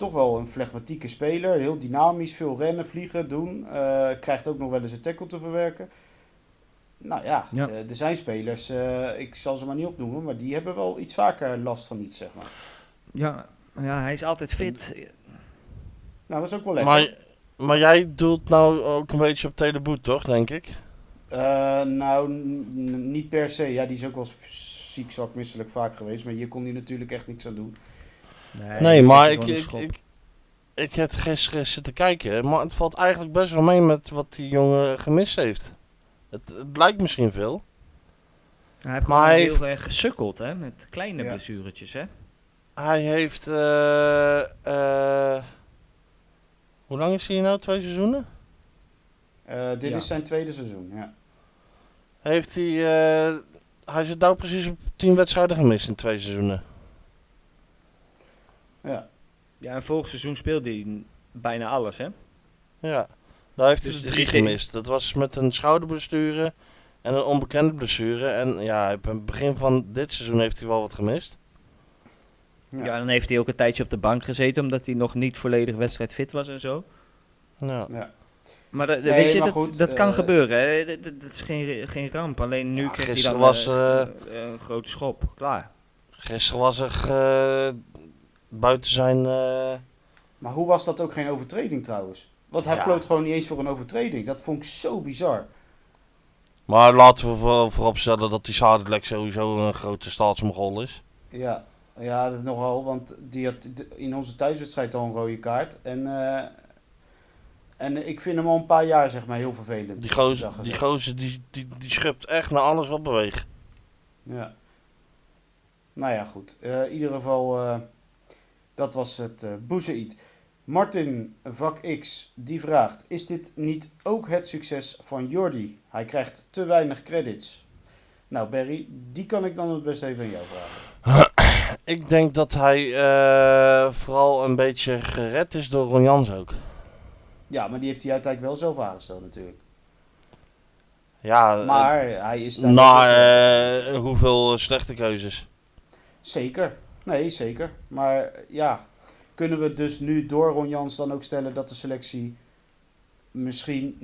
toch wel een flegmatieke speler. Heel dynamisch, veel rennen, vliegen, doen. Eh, krijgt ook nog wel eens een tackle te verwerken. Nou ja, Ja. eh, er zijn spelers, eh, ik zal ze maar niet opnoemen, maar die hebben wel iets vaker last van iets, zeg maar. Ja, ja hij is altijd fit. Nou, dat is ook wel lekker. Maar, maar jij doelt nou ook een beetje op Teleboet, toch, denk ik? Eh, nou, niet per se. Ja, die is ook wel ziek, zwak, misselijk vaak geweest. Maar hier kon hij natuurlijk echt niks aan doen. Nee, maar ik, ik, ik, ik heb gisteren zitten kijken, maar het valt eigenlijk best wel mee met wat die jongen gemist heeft. Het, het lijkt misschien veel. hij heeft maar gewoon hij heel erg gesukkeld, hè, met kleine Ja. blessuretjes, hè. Hij heeft, eh, eh, hoe lang is hij nou? Twee seizoenen? Eh, dit Ja. is zijn tweede seizoen, ja. Heeft hij, eh, hij zit nou precies op tien wedstrijden gemist in twee seizoenen. Ja. Ja, en vorig seizoen speelde hij bijna alles, hè. Ja, daar heeft hij Dus drie gemist. Dat was met een schouderblessure en een onbekende blessure. En ja, op het begin van dit seizoen heeft hij wel wat gemist. Ja. Ja. dan heeft hij ook een tijdje op de bank gezeten, omdat hij nog niet volledig wedstrijdfit was en zo. Ja. ja. Maar, dat- Nee, weet je, maar dat, goed, dat kan eh, gebeuren, hè. Dat, dat- dat is geen, geen ramp. Alleen nu Ja, krijgt hij dan was, eh, eh, een grote schop. Klaar. Gisteren was er, eh, buiten zijn... eh, Maar hoe was dat ook geen overtreding trouwens? Want hij Ja. floot gewoon niet eens voor een overtreding. Dat vond ik zo bizar. Maar laten we voor, vooropstellen dat die Sadilek sowieso een grote staatsmogol is. Ja, ja dat nogal. Want die had in onze thuiswedstrijd al een rode kaart. En, eh, en ik vind hem al een paar jaar zeg maar heel vervelend. Die gozer, die, gozer die, die, die schupt echt naar alles wat beweegt. Ja. Nou ja, goed. Eh, in ieder geval, dat was het eh Boezeit. Martin, vak X, die vraagt: Is dit niet ook het succes van Jordi? Hij krijgt te weinig credits. Nou, Barry, die kan ik dan het best even aan jou vragen. Ik denk dat hij eh, vooral een beetje gered is door Ron Jans ook. Ja, maar die heeft hij uiteindelijk wel zelf aangesteld, natuurlijk. Ja, Maar hij is eh, daar. na eh, hoeveel slechte keuzes. Zeker. Nee, zeker. Maar ja, kunnen we dus nu door Ron Jans dan ook stellen dat de selectie misschien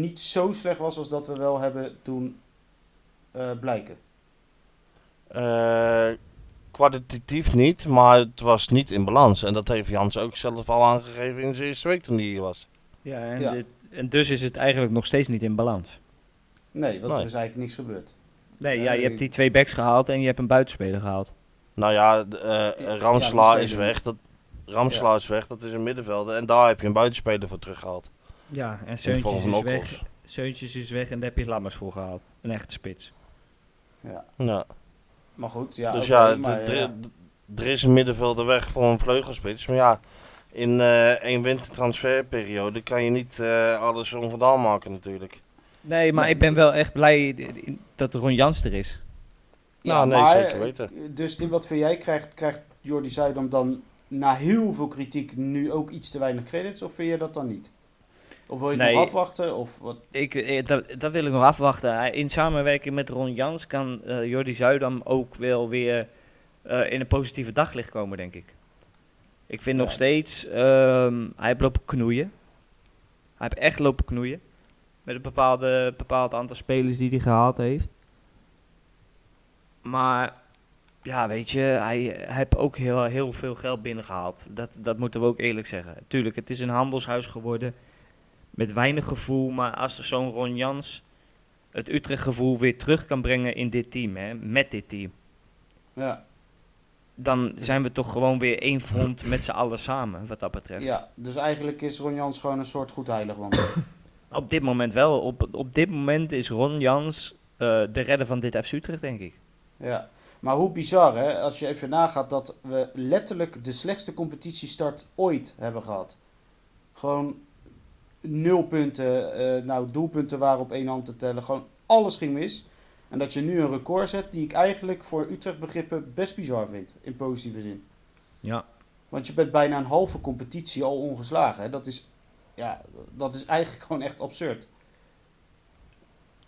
niet zo slecht was als dat we wel hebben doen eh, blijken? Eh, kwalitatief niet, maar het was niet in balans. En dat heeft Jans ook zelf al aangegeven in zijn eerste week toen hij hier was. Ja, en, Ja. dit- en dus is het eigenlijk nog steeds niet in balans. Nee, want Nee. er is eigenlijk niks gebeurd. Nee, ja, je hebt die twee backs gehaald en je hebt een buitenspeler gehaald. Nou ja, eh, Ja, Ramsla is weg. Dat, Ramsla is weg, dat is een middenvelder. En daar heb je een buitenspeler voor teruggehaald. Ja, en Seuntjes is weg. Seuntjes is weg en daar heb je Lammers voor gehaald. Een echte spits. Ja. Ja. Maar goed, ja. dus ja, maar, er is een middenvelder weg voor een vleugelspits. Maar ja, in eh één wintertransferperiode kan je niet eh, alles ongedaan maken natuurlijk. Nee, maar Nee. ik ben wel echt blij dat Ron Jans er is. Ja, nee, zeker weten. Dus Tim, wat vind jij? Krijgt, krijgt Jordi Zuidam dan na heel veel kritiek nu ook iets te weinig credits? Of vind je dat dan niet? Of wil je het Nee. nog afwachten? Of wat? Ik, eh, dat, dat wil ik nog afwachten. Hij- In samenwerking met Ron Jans kan eh Jordi Zuidam ook wel weer eh, in een positieve daglicht komen, denk ik. Ik vind Ja. nog steeds, ehm, hij heeft lopen knoeien. Hij heeft echt lopen knoeien. Met een bepaalde, bepaald aantal spelers die hij gehaald heeft. Maar, ja, weet je, hij, hij heeft ook heel, heel veel geld binnengehaald. Dat, dat moeten we ook eerlijk zeggen. Tuurlijk, het is een handelshuis geworden met weinig gevoel. Maar als zo'n Ron Jans het Utrecht gevoel weer terug kan brengen in dit team, hè, met dit team. Ja. Dan zijn we toch gewoon weer één front met z'n allen samen, wat dat betreft. ja, dus eigenlijk is Ron Jans gewoon een soort goed heiligman. Op dit moment wel. Op, op dit moment is Ron Jans eh, de redder van dit FC Utrecht, denk ik. Ja. Maar hoe bizar hè, als je even nagaat dat we letterlijk de slechtste competitiestart ooit hebben gehad. Gewoon nul punten, eh, nou doelpunten waren op één hand te tellen, gewoon alles ging mis. En dat je nu een record zet die ik eigenlijk voor Utrecht begrippen best bizar vind, in positieve zin. Ja. Want je bent bijna een halve competitie al ongeslagen. Hè? Dat, is, ja, dat is eigenlijk gewoon echt absurd.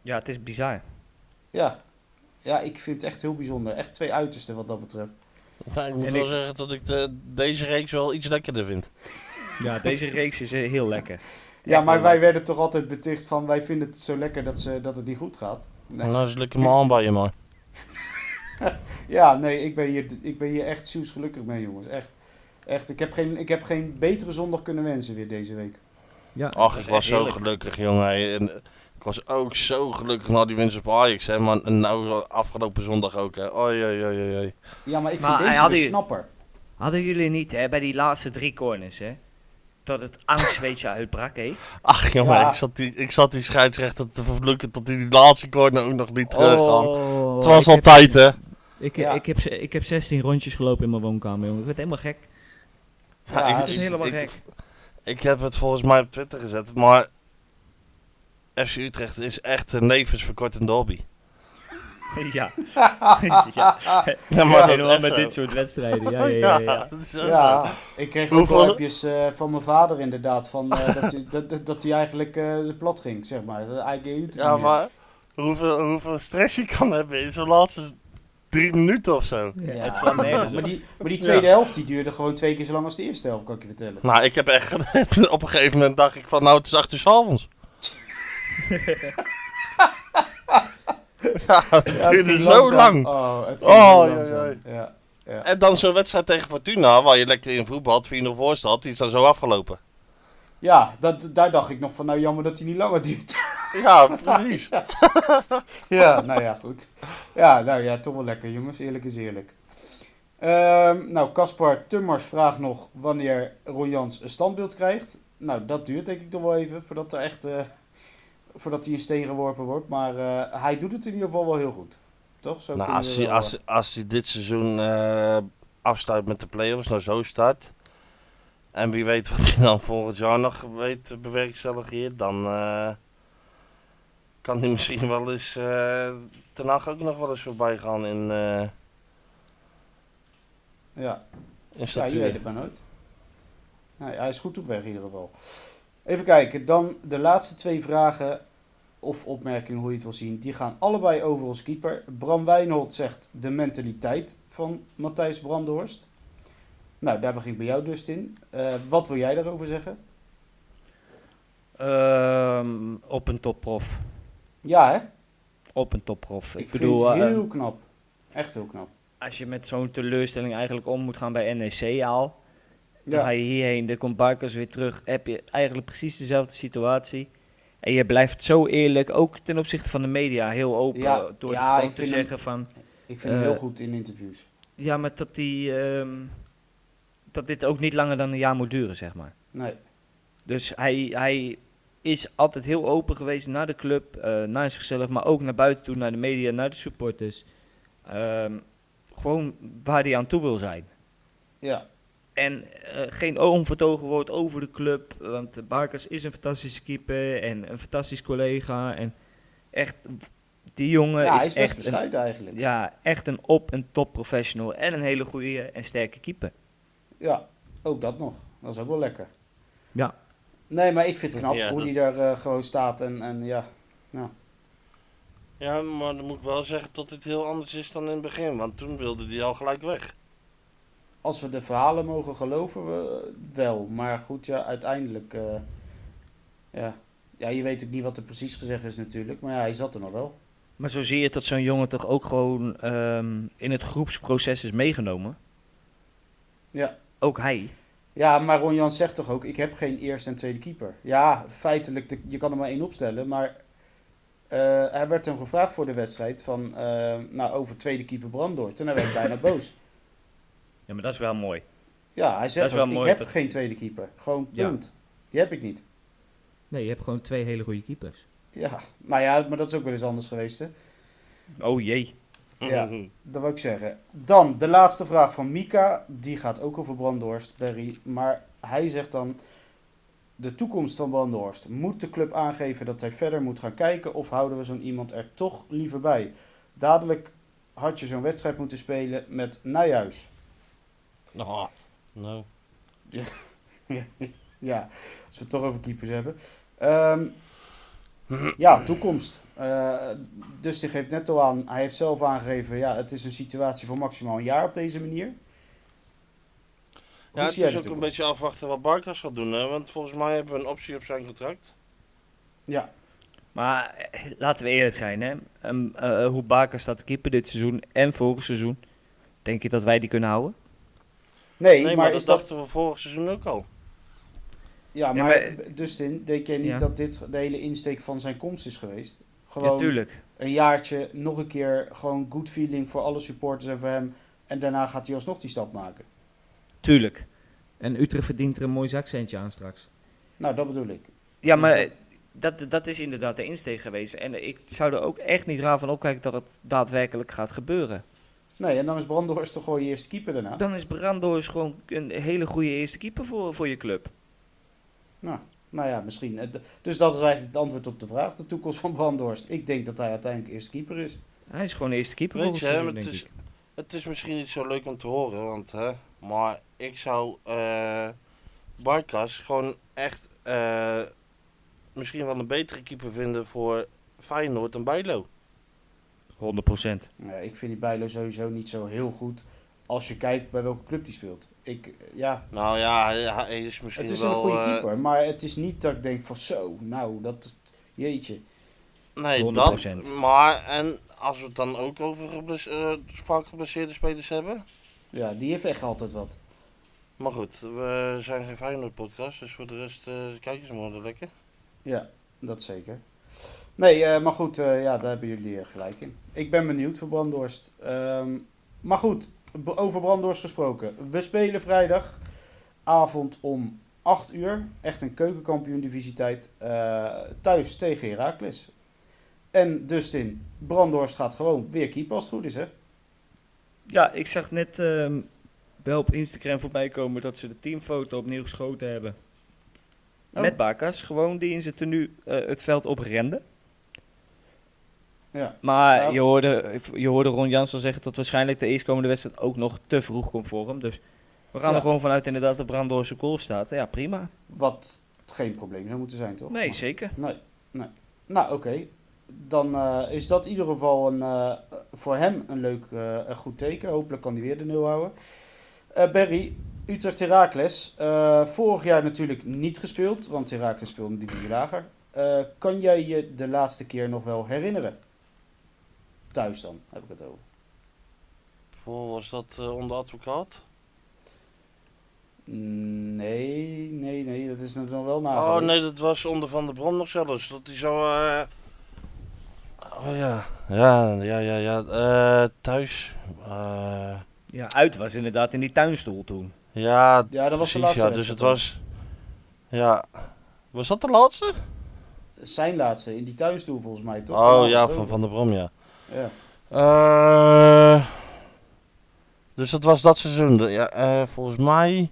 Ja, het is bizar. Ja. Ja, ik vind het echt heel bijzonder. Echt twee uitersten wat dat betreft. Ik moet En wel ik- zeggen dat ik de, deze reeks wel iets lekkerder vind. Ja, deze reeks is eh, heel lekker. Ja, Echt maar wij lekker. werden toch altijd beticht van wij vinden het zo lekker dat, ze, dat het niet goed gaat. Nee. Nou, is lekker mijn aan bij je maar. Ja, nee, ik ben, hier, ik ben hier echt zielsgelukkig mee, jongens. Echt. Echt, ik heb, geen, ik heb geen betere zondag kunnen wensen weer deze week. Ja, Ach, ik was zo gelukkig, jongen. En eh, ik was ook zo gelukkig na die winst op Ajax. Hè. Maar nou, afgelopen zondag ook. Hè. Oei, oei, oei, oei. Ja, maar ik Maar vind hij deze had dus knapper. Hadden jullie niet, hè, bij die laatste drie corners, hè? Dat het angstzweetje uitbrak, hè? Ach, jongen, Ja. ik, zat die, ik zat die scheidsrechter te vervloeken tot hij die laatste corner ook nog niet terug. Oh, Het was ik heb- altijd, hè. Ik, Ja. ik, heb, ze- ik heb 16 rondjes gelopen in mijn woonkamer, jongen. Ik werd helemaal gek. Ja, ik, Het is ik- helemaal ik, gek. ik heb het volgens mij op Twitter gezet, maar FC Utrecht is echt een levensverkortend derby. ja. ja. Ja, maar dat is Helemaal echt met zo. dit soort wedstrijden. Ja, ja, ja. ja. dat is zo. Ja, ik kreeg ook Hoeveel- appjes eh, van mijn vader inderdaad. Van, eh, dat, hij, dat, dat, dat hij eigenlijk eh plat ging, zeg maar. Eigenlijk Ja, maar hoeveel, hoeveel stress je kan hebben in zo'n laatste drie minuten of zo. Ja, Het nergens maar, die, maar die tweede helft die duurde gewoon twee keer zo lang als de eerste helft, kan ik je vertellen. Nou, ik heb echt, op een gegeven moment dacht ik van, nou, het is acht uur 's avonds. Ja, het Ja, duurde zo langzaam. lang. Oh, het Oh, ja, ja. Ja, Ja. En dan zo'n wedstrijd tegen Fortuna, waar je lekker in voetbal 4-0 voor staat, die is dan zo afgelopen. Ja, dat, daar dacht ik nog van, nou jammer dat hij niet langer duurt. Ja, precies. ja, nou ja, goed. Ja, nou ja, toch wel lekker jongens, eerlijk is eerlijk. Ehm, nou, Caspar Tummers vraagt nog wanneer Ron Jans een standbeeld krijgt. Nou, dat duurt denk ik nog wel even voordat, er echt, eh, voordat hij in steen geworpen wordt. Maar eh, hij doet het in ieder geval wel heel goed. Toch? Zo Nou, als hij, wel, als, als hij dit seizoen eh afsluit met de play-offs, nou zo start. En wie weet wat hij dan volgend jaar nog weet te bewerkstelligen, dan eh, kan hij misschien wel eens eh ten ook nog wel eens voorbij gaan in, eh eh, ja. in Ja, je weet het maar nooit. Hij is goed op weg in ieder geval. Even kijken, dan de laatste twee vragen of opmerkingen, hoe je het wil zien. Die gaan allebei over ons keeper. Bram Wijnhold zegt de mentaliteit van Matthijs Brandhorst. Nou, daar begin ik bij jou dus in. Eh, wat wil jij daarover zeggen? Ehm, op een topprof. Ja, hè? Op een topprof. Ik, Ik, vind bedoel, het eh, heel knap. Echt heel knap. als je met zo'n teleurstelling eigenlijk om moet gaan bij NEC al, dan Ja. ga je hierheen, dan komt Barkers weer terug, heb je eigenlijk precies dezelfde situatie. En je blijft zo eerlijk, ook ten opzichte van de media, heel open. Ja, door ja, te hem- zeggen van, Ik vind hem Eh, heel goed in interviews. ja, maar dat, die, ehm, dat dit ook niet langer dan een jaar moet duren, zeg maar. Nee. Dus hij, hij is altijd heel open geweest naar de club, eh, naar zichzelf, maar ook naar buiten toe, naar de media, naar de supporters. Ehm, gewoon waar hij aan toe wil zijn. Ja. En eh, geen onvertogen woord over de club, want Barkers is een fantastische keeper en een fantastisch collega. En echt, die jongen ja, hij is, is best echt, een, bescheiden eigenlijk. ja, echt een op- en top professional en een hele goede en sterke keeper. Ja, ook dat nog. Dat is ook wel lekker. Ja. Nee, maar ik vind het knap Ja, hoe dat- hij daar eh, gewoon staat. En, en ja, Ja, maar dan moet ik wel zeggen dat dit heel anders is dan in het begin, want toen wilde hij al gelijk weg. Als we de verhalen mogen geloven, we, wel. Maar goed, ja, uiteindelijk... eh, ja. ja, je weet ook niet wat er precies gezegd is natuurlijk. Maar ja, hij zat er nog wel. Maar zo zie je dat zo'n jongen toch ook gewoon ehm, in het groepsproces is meegenomen. Ja. Ook hij. Ja, maar Ron Jans zegt toch ook, ik heb geen eerste en tweede keeper. Ja, feitelijk, de- je kan er maar één opstellen. Maar eh er werd hem gevraagd voor de wedstrijd van, eh, nou, over tweede keeper Brandort. En hij werd bijna boos. Ja, maar dat is wel mooi. Ja, hij Dat zegt wel ook, ik mooi heb dat- geen tweede keeper. Gewoon Ja. punt. Die heb ik niet. Nee, je hebt gewoon twee hele goede keepers. Ja, nou ja, maar dat is ook wel eens anders geweest, hè. Oh jee. Ja, dat wil ik zeggen. Dan de laatste vraag van Mika. Die gaat ook over Brandhorst, Barry. Maar hij zegt dan... De toekomst van Brandhorst. Moet de club aangeven dat hij verder moet gaan kijken... of houden we zo'n iemand er toch liever bij? Dadelijk had je zo'n wedstrijd moeten spelen met Nijhuis. Nou, nou. Ja, als we het toch over keepers hebben. Ehm, ja, toekomst. Eh dus die geeft net al aan, hij heeft zelf aangegeven, ja, het is een situatie voor maximaal een jaar op deze manier. Ja, het is ook een beetje afwachten wat Barkas gaat doen, hè? want volgens mij hebben we een optie op zijn contract. Ja, Maar eh, laten we eerlijk zijn, hè. Ehm, eh, hoe Baker staat te keeper dit seizoen en vorig seizoen. Denk je dat wij die kunnen houden? Nee, Nee, maar, maar, dat dat... dachten we vorig seizoen ook al. Ja, Ja, maar, maar- Dustin, denk jij niet Ja. dat dit de hele insteek van zijn komst is geweest? Gewoon tuurlijk. een jaartje, nog een keer, gewoon good feeling voor alle supporters en voor hem. En daarna gaat hij alsnog die stap maken. Tuurlijk. En Utrecht verdient er een mooi zakcentje aan straks. Nou, dat bedoel ik. Ja, maar eh, dat, dat is inderdaad de insteek geweest. En ik zou er ook echt niet raar van opkijken dat het daadwerkelijk gaat gebeuren. Nee, en dan is Brandhorst toch gewoon je eerste keeper daarna? Dan is Brandois gewoon een hele goede eerste keeper voor, voor je club. Nou, nou ja, misschien. Dus dat is eigenlijk het antwoord op de vraag. De toekomst van Brandhorst. Ik denk dat hij uiteindelijk eerste keeper is. Hij is gewoon de eerste keeper Weet het je, hè, het, is, het is misschien niet zo leuk om te horen, want, hè, maar ik zou eh Barkas gewoon echt eh, misschien wel een betere keeper vinden voor Feyenoord dan Bijlo. 100 procent. Nou ja, ik vind die Bijlo sowieso niet zo heel goed. Als je kijkt bij welke club die speelt. Ik, eh, ja, Nou ja, hij, is misschien het is wel... een goede eh, keeper. Maar het is niet dat ik denk van zo, nou, dat... Jeetje. Nee, 100%. dat. Maar, en als we het dan ook over gebless- eh, vaak geblesseerde spelers hebben. Ja, die heeft echt altijd wat. Maar goed, we zijn geen Feyenoord podcast, dus voor de rest eh kijken ze maar lekker. Ja, dat zeker. Nee, eh, maar goed, eh, ja, daar hebben jullie gelijk in. Ik ben benieuwd voor Brandhorst. Ehm, maar goed, over Brandhorst gesproken. We spelen vrijdagavond om 8 uur. Echt een keukenkampioen divisietijd. eh, thuis tegen Heracles. En Dustin, Brandhorst gaat gewoon weer keeper als het goed is, hè? Ja, ik zag net ehm, wel op Instagram voorbij komen dat ze de teamfoto opnieuw geschoten hebben. Oh. Met Bakas, gewoon die in zijn tenue eh, het veld oprende. Ja. Maar Nou. je, hoorde, je hoorde Ron Jans al zeggen dat waarschijnlijk de eerstkomende wedstrijd ook nog te vroeg komt voor hem. Dus we gaan Ja. er gewoon vanuit inderdaad dat Brandhorst goal staat. Ja, prima. Wat geen probleem zou moeten zijn, toch? Nee, zeker. Nee, nee. Nou, oké. Dan eh, is dat in ieder geval een, eh, voor hem een leuk, eh, een goed teken. Hopelijk kan hij weer de nul houden. Berry, Utrecht Heracles. Eh, vorig jaar natuurlijk niet gespeeld, want Heracles speelde een divisie lager. Kan jij je de laatste keer nog wel herinneren? Thuis dan, heb ik het over. Voor was dat eh, onder advocaat? Nee, nee, nee, dat is nog wel na. Oh nee, dat was onder Van der Brom nog zelfs. Dat hij zo. eh, Oh ja, ja, ja, ja, ja. eh, thuis. eh, Ja, uit was inderdaad in die tuinstoel toen. ja, Ja, dat was de precies. laatste Ja, dus het was. Ja. Was dat de laatste? Zijn laatste, in die thuisstoel volgens mij, toch? Oh ja, van. Van der Brom, ja. Ja. Eh, dus dat was dat seizoen. Ja, eh, volgens mij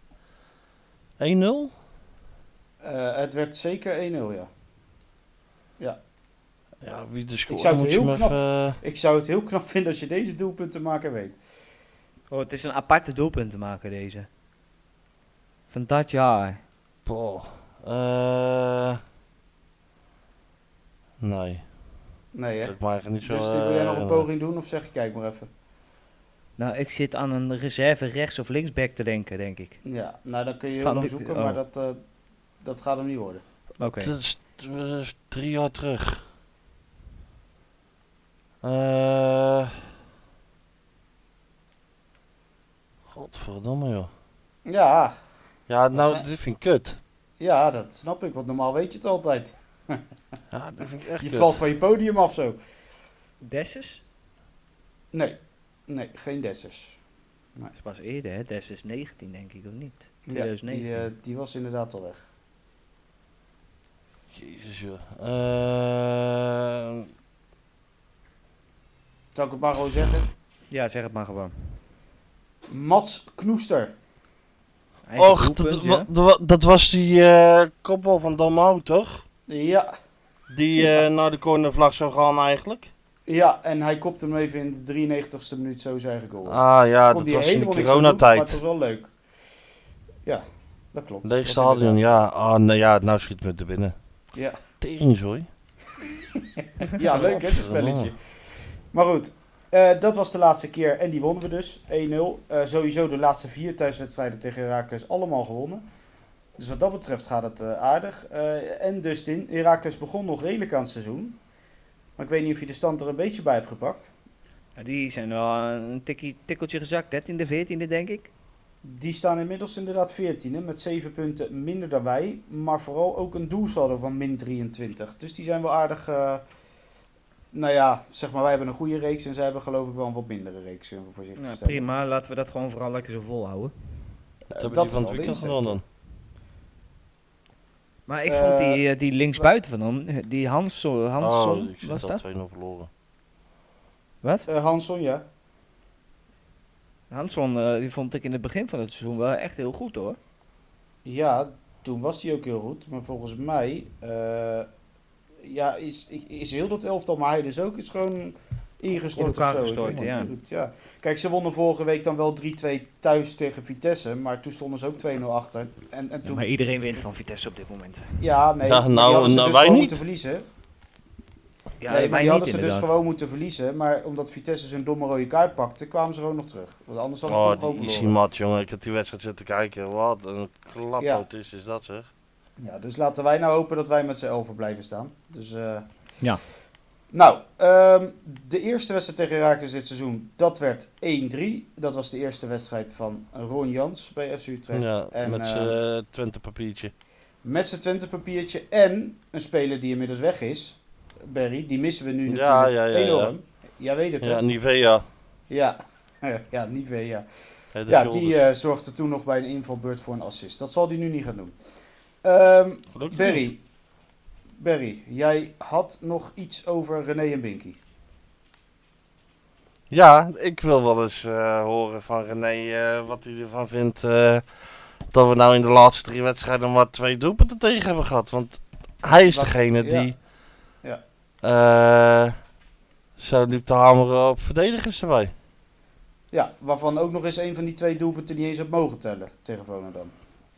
1-0. Eh, het werd zeker 1-0, ja. Ja, wie de score zou het heel knap- even- Ik zou het heel knap vinden als je deze doelpunten maken weet. Oh, het is een aparte doelpunt te maken deze. Van dat jaar. Boah. Eh, nee, Nee, hè? dat niet zo... Dus wil jij nog een eh, poging doen of zeg je kijk maar even? Nou, ik zit aan een reserve rechts- of linksback te denken, denk ik. Ja, nou dan kun je heel Van lang die- zoeken, oh. maar dat, eh, dat gaat hem niet worden. Oké. Dat is, dat is drie jaar terug. Eh. Godverdomme joh. Ja, Ja, nou, zijn- dit vind ik kut. ja, dat snap ik, want normaal weet je het altijd. Ja, vind ik echt Je kut. valt van je podium af zo. Dessus? Nee, nee, geen Dessers. Dat was eerder, hè? Dessus 19, denk ik, of niet? Ja, 2009. die, eh, die was inderdaad al weg. Jezus joh. Eh, Zal ik het maar gewoon zeggen? Ja, zeg het maar gewoon. Mats Knoester. Eigen Och, dat, ja. dat was die eh kopbal van Dalmau, toch? Ja, Die eh, naar de cornervlag zou gaan eigenlijk. ja, en hij kopte hem even in de 93ste minuut zo zijn goal. Ah ja, Kon dat was in de doen, Maar het coronatijd. was wel leuk. Ja, dat klopt. Leeg stadion, ja. Ah, nee, ja, nou schiet me te binnen. Ja. Teringzooi. Ja, leuk hè, zo'n spelletje. Maar goed, eh, dat was de laatste keer en die wonnen we dus. 1-0. Eh, sowieso de laatste vier thuiswedstrijden tegen Heracles allemaal gewonnen. Dus wat dat betreft gaat het eh, aardig. Eh, en Dustin, Heracles begon nog redelijk aan het seizoen. Maar ik weet niet of je de stand er een beetje bij hebt gepakt. Ja, die zijn wel een tikkie, tikkeltje gezakt, 13e, 14e, denk ik. Die staan inmiddels inderdaad 14e met 7 punten minder dan wij. Maar vooral ook een doelsaldo van min 23. Dus die zijn wel aardig. eh, nou ja, zeg maar, wij hebben een goede reeks en zij hebben geloof ik wel een wat mindere reeks. voorzichtig te Nou, prima, laten we dat gewoon vooral lekker zo volhouden. Wat hebben dat die van het weekend gedaan dan? Maar ik Eh, vond die, eh, die linksbuiten van hem, die Hansson, Hansson oh, was dat? 2-0 verloren. Wat? Eh, Hansson, ja. Hansson, eh, die vond ik in het begin van het seizoen wel echt heel goed hoor. Ja, toen was hij ook heel goed. Maar volgens mij eh, ja, is, is heel dat elftal, maar hij dus ook, is gewoon ingestort In elkaar gestort, ja. ja. Kijk, ze wonnen vorige week dan wel 3-2 thuis tegen Vitesse. Maar toen stonden ze ook 2-0 achter. En, en Ja, toen, maar iedereen wint van Vitesse op dit moment. ja, nee, Ja, maar die nou, hadden ze nou, dus wij gewoon niet. moeten verliezen. Ja, nee, maar die hadden niet ze dus gewoon moeten verliezen. Maar omdat Vitesse zijn domme rode kaart pakte, kwamen ze gewoon nog terug. Want anders hadden ze Oh, nog gewoon die easy verloren. mat, jongen. Ik heb die wedstrijd zitten kijken. Wat een klappoot is, is dat zeg. Ja, dus laten wij nou hopen dat wij met z'n elfen blijven staan. Dus, eh, Ja. Nou, ehm, de eerste wedstrijd tegen Herakles dit seizoen, dat werd 1-3. Dat was de eerste wedstrijd van Ron Jans bij FC Utrecht. Ja, En, met eh, zijn eh, Twente papiertje. Met zijn Twente papiertje en een speler die inmiddels weg is, Barry. Die missen we nu Ja, natuurlijk ja, ja, ja. enorm. Jij weet het, hè? Ja, Nivea. Ja, ja, Nivea. Ja, shoulders. die eh, zorgde toen nog bij een invalbeurt voor een assist. Dat zal hij nu niet gaan doen. Ehm. Barry, Barry, jij had nog iets over René en Binky. Ja, ik wil wel eens eh, horen van René eh, wat hij ervan vindt eh, dat we nou in de laatste drie wedstrijden maar twee doelpunten tegen hebben gehad. Want hij is degene ja. die Ja. zo liep te hameren op verdedigers erbij. Ja, waarvan ook nog eens een van die twee doelpunten niet eens had mogen tellen tegen Volendam.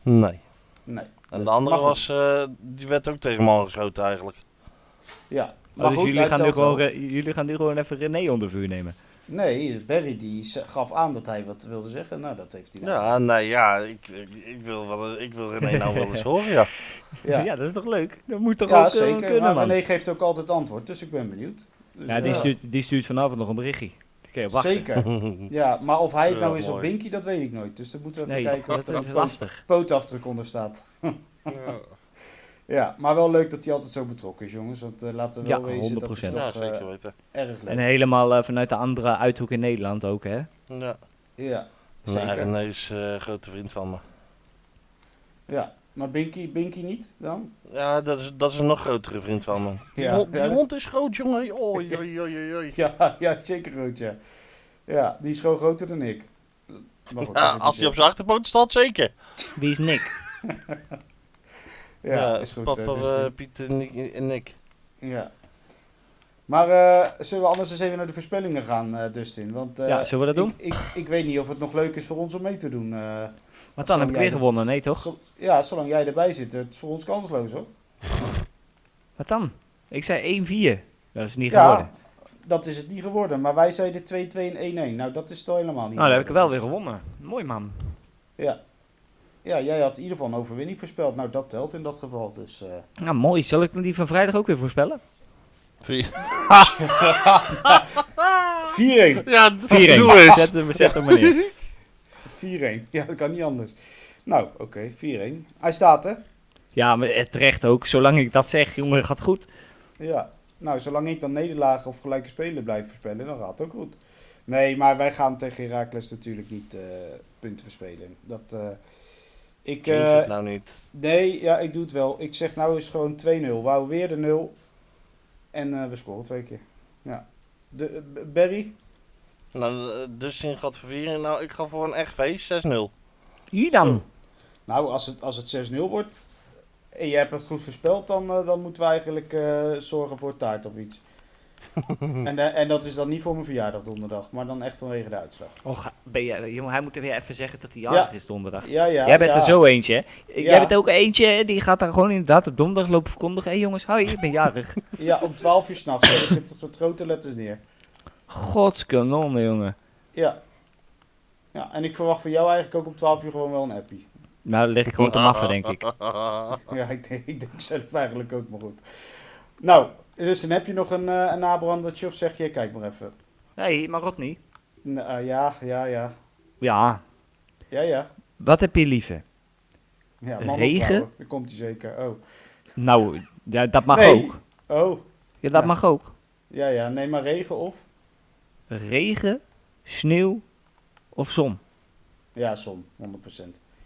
Nee. Nee. En de andere Maar was, eh, die werd ook tegen man geschoten eigenlijk. Ja, Oh, dus goed, jullie gaan, nu gewoon, jullie gaan nu gewoon even René onder vuur nemen. Nee, Barry die gaf aan dat hij wat wilde zeggen. Nou, dat heeft hij nou. Ja, nee, ja, ik, ik, ik wil, wel, ik wil René nou wel eens horen, ja. Ja. ja. dat is toch leuk? Dat moet toch Ja, ook eh, zeker. kunnen, maar man. René geeft ook altijd antwoord, dus ik ben benieuwd. Dus, Ja, die, eh, stuurt, die stuurt vanavond nog een berichtje. Wachten. Zeker. Ja, maar of hij het Ja, nou is op mooi. Binky, dat weet ik nooit. Dus dan moeten we even Nee, kijken of er dat een poot- lastig. pootafdruk onder staat. Ja, maar wel leuk dat hij altijd zo betrokken is, jongens. Want eh, laten we wel Ja, wezen, dat is 100%. Ja, toch eh, zeker weten. erg leuk. En helemaal eh, vanuit de andere uithoek in Nederland ook, hè? Ja. Ja, zeker. René is eh, een grote vriend van me. Ja, maar Binky, Binky niet dan? Ja, dat is, dat is een nog grotere vriend van me. Die, Ja, hond, die ja. hond is groot, jongen. Oei, oei, oei, oei, oei. Ja, ja zeker groot, ja. Ja, die is gewoon groter dan ik. Maar goed, dat Ja, als hij op zijn achterpoot staat, zeker. Wie is Nick? Ja, is goed. Papa, eh, dus eh, die- Piet en Nick, en Nick. ja. Maar eh, zullen we anders eens even naar de voorspellingen gaan, eh, Dustin? Want, eh, Ja, zullen we dat doen? Ik, ik, ik weet niet of het nog leuk is voor ons om mee te doen. Want dan heb ik weer gewonnen, nee toch? Zo- ja, zolang jij erbij zit, het is voor ons kansloos hoor. Wat dan? Ik zei 1-4. Dat is niet Ja, geworden. dat is het niet geworden. Maar wij zeiden 2-2 en 1-1. Nou, dat is toch helemaal niet Nou, dan heb ik wel weer gewonnen. Mooi man. Ja. Ja, jij had in ieder geval een overwinning voorspeld. Nou, dat telt in dat geval. Dus, eh, Nou, mooi. Zal ik die van vrijdag ook weer voorspellen? 4-1. Ja, 4-1. doe eens. Zet hem, zet hem maar neer. 4-1. Ja, dat kan niet anders. Nou, oké, 4-1. Hij staat, hè? Ja, maar eh, terecht ook. Zolang ik dat zeg, jongen, gaat goed. Ja. Nou, zolang ik dan nederlagen of gelijke spelen blijf voorspellen, dan gaat het ook goed. Nee, maar wij gaan tegen Heracles natuurlijk niet eh, punten verspelen. Dat, eh, ik, eh, het nou niet. nee, ja, ik doe het wel. Ik zeg nou is gewoon 2-0. We houden weer de 0. En eh, we scoren twee keer. Ja. De, Barry? Nou, eh, dus in gaat vervieren. Nou, ik ga voor een echt feest, 6-0. Hier dan. Nou, als het, als het 6-0 wordt en je hebt het goed voorspeld, dan, eh, dan moeten we eigenlijk eh, zorgen voor taart of iets. en, en dat is dan niet voor mijn verjaardag donderdag, maar dan echt vanwege de uitslag. Oh, ga- ben je, jongen, hij moet er weer even zeggen dat hij jarig is donderdag. Ja, ja. Jij bent ja. er zo eentje, hè? Ja. Jij bent ook eentje, hè? die gaat daar gewoon inderdaad op donderdag lopen verkondigen. Hé jongens, hoi, ik ben jarig. Ja, om 12 uur s'nachts zet ik het met grote letters neer. Godskanonnen, jongen. Ja. Ja, en ik verwacht van jou eigenlijk ook om 12 uur gewoon wel een appie. Nou, dan lig ik gewoon te maffen, denk ik. Ja, ik denk, ik denk zelf eigenlijk ook, maar goed. Nou, dus dan heb je nog een, eh, een nabrandertje of zeg je, kijk maar even. Hey, maar Rodney. Nou, eh, ja, ja, ja. Ja, Ja, ja. wat heb je liever? ja Regen? Dan komt hij zeker. Oh. Nou, ja, dat mag Nee. ook. Oh, Ja, dat Ja. mag ook. ja, ja. Nee, maar regen of? Regen, sneeuw of zon? Ja, zon, 100%. Ik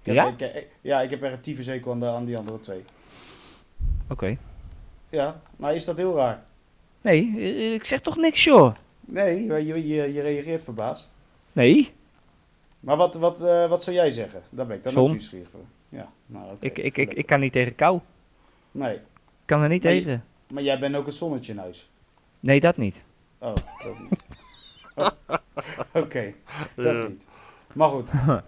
heb, Ja? Ik, eh, ja, ik heb echt een tyfushekel aan, de, aan die andere twee. Oké. Ja, nou is dat heel raar. Nee, eh, ik zeg toch niks, joh. Nee, je, je, je, reageert verbaasd. Nee, Maar wat, wat, eh, wat zou jij zeggen? Daar ben ik dan Zon. ook nieuwsgierig voor. Ja, nou oké. ik, ik, ik, ik kan niet tegen kou. Nee, Ik kan er niet Maar je- tegen. maar jij bent ook het zonnetje in huis. Nee, dat niet. Oh, dat niet. Oké, dat Ja. niet. Maar goed.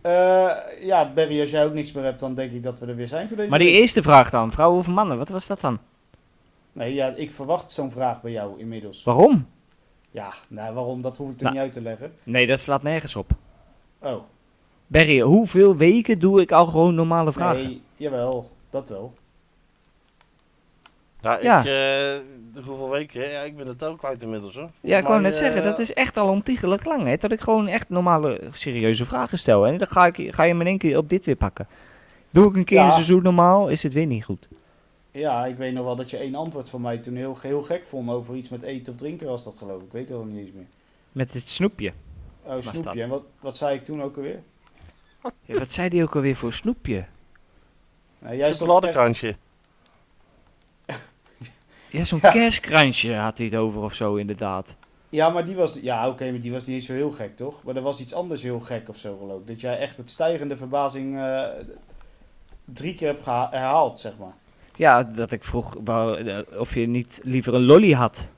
Eh, ja, Barry, als jij ook niks meer hebt, dan denk ik dat we er weer zijn voor deze Maar die week. eerste vraag dan, vrouwen of mannen, wat was dat dan? Nee, ja, ik verwacht zo'n vraag bij jou inmiddels. Waarom? Ja, nou waarom, dat hoef ik er Nou. niet uit te leggen. Nee, dat slaat nergens op. Oh, Berry, hoeveel weken doe ik al gewoon normale vragen? nee, jawel, dat wel. Ja, Ja. ik, eh, hoeveel weken? Ja, ik ben het ook kwijt inmiddels hoor. Volgens Ja, ik wou net zeggen, eh, dat is echt al ontiegelijk lang. Hè? Dat ik gewoon echt normale, serieuze vragen stel. En dan ga, ik, ga je me in één keer op dit weer pakken. Doe ik een keer Ja. een seizoen normaal, is het weer niet goed. Ja, ik weet nog wel dat je één antwoord van mij toen heel, heel gek vond over iets met eten of drinken was dat geloof ik. Ik weet het al niet eens meer. Met het snoepje. Oh, snoepje. En wat, wat zei ik toen ook alweer? Ja, wat zei die ook alweer voor snoepje? Nou, jij Chocoladekrantje. Ja, zo'n Ja. kerstkrantje had hij het over of zo, inderdaad. Ja, maar die was, ja, oké, maar die was niet eens zo heel gek, toch? Maar er was iets anders heel gek of zo, geloof ik. Dat jij echt met stijgende verbazing eh, drie keer hebt herhaald, zeg maar. Ja, dat ik vroeg wou, eh, of je niet liever een lolly had.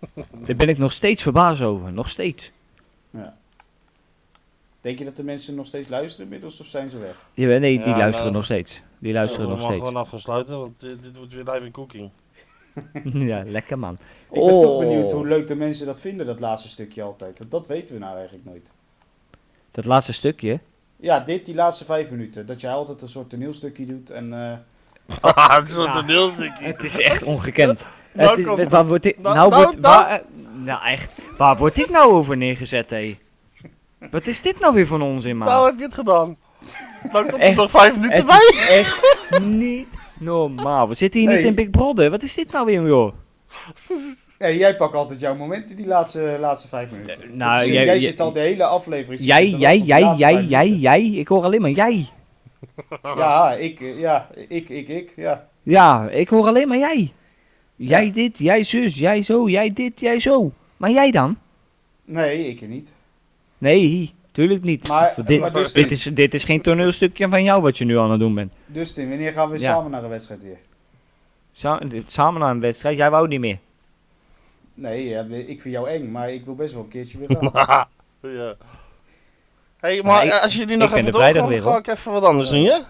Daar ben ik nog steeds verbaasd over, nog steeds. Ja. Denk je dat de mensen nog steeds luisteren inmiddels, of zijn ze weg? Ja, nee, die Ja, luisteren nou, nog steeds. Die luisteren Ja, nog we mogen steeds. gewoon afgesluiten, want eh, dit wordt weer live in cooking. ja, lekker man. Ik ben toch Oh. benieuwd hoe leuk de mensen dat vinden, dat laatste stukje altijd. Want dat weten we nou eigenlijk nooit. Dat laatste stukje. Ja, dit, die laatste vijf minuten. Dat jij altijd een soort toneelstukje doet en... eh, het is zo'n toneelstukje. Het is echt ongekend. Nou het is, komt- waar wordt dit, nou, nou, nou, wordt, nou. waar, eh, nou echt, waar wordt dit nou over neergezet, hé? Wat is dit nou weer van onzin, man? Nou heb je het gedaan. Nou komt er nog vijf minuten het bij. is echt niet normaal. We zitten hier niet in Big Brother. Wat is dit nou weer, joh? Nee, jij pakt altijd jouw momenten die laatste, laatste vijf minuten. nou, Dat is- jij- zit al de hele aflevering... Jij, jij, jij, jij, jij, jij. Ik hoor alleen maar jij. Ja, ik, eh, ja, ik, ik, ik, ja. Ja, ik hoor alleen maar jij. Jij dit, jij zus, jij zo, jij dit, jij zo. Maar jij dan? Nee, ik niet. Nee, tuurlijk niet. Maar- dit, maar dus dit, is, dit is geen toneelstukje van jou wat je nu aan het doen bent. Dustin, wanneer gaan we Ja. samen naar een wedstrijd weer? Sa- samen naar een wedstrijd, jij wou niet meer. Nee, ja, ik vind jou eng, maar ik wil best wel een keertje weer gaan. ja. hey, maar als jullie nog even doorgaan, weer, ga ik even wat anders doen, ja?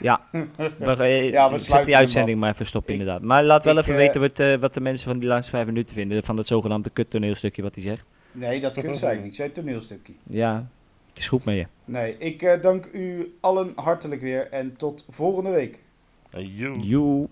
Ja, maar, eh, Ja, we ik zet sluiten die uitzending maar even stoppen inderdaad. Maar laat wel ik, even eh, weten wat, eh, wat de mensen van die laatste vijf minuten vinden. Van dat zogenaamde kut toneelstukje wat hij zegt. Nee, dat kunt zij niet. Zij toneelstukje. Ja, het is goed met je. Nee, ik eh, dank u allen hartelijk weer en tot volgende week. Hey, you. Joe.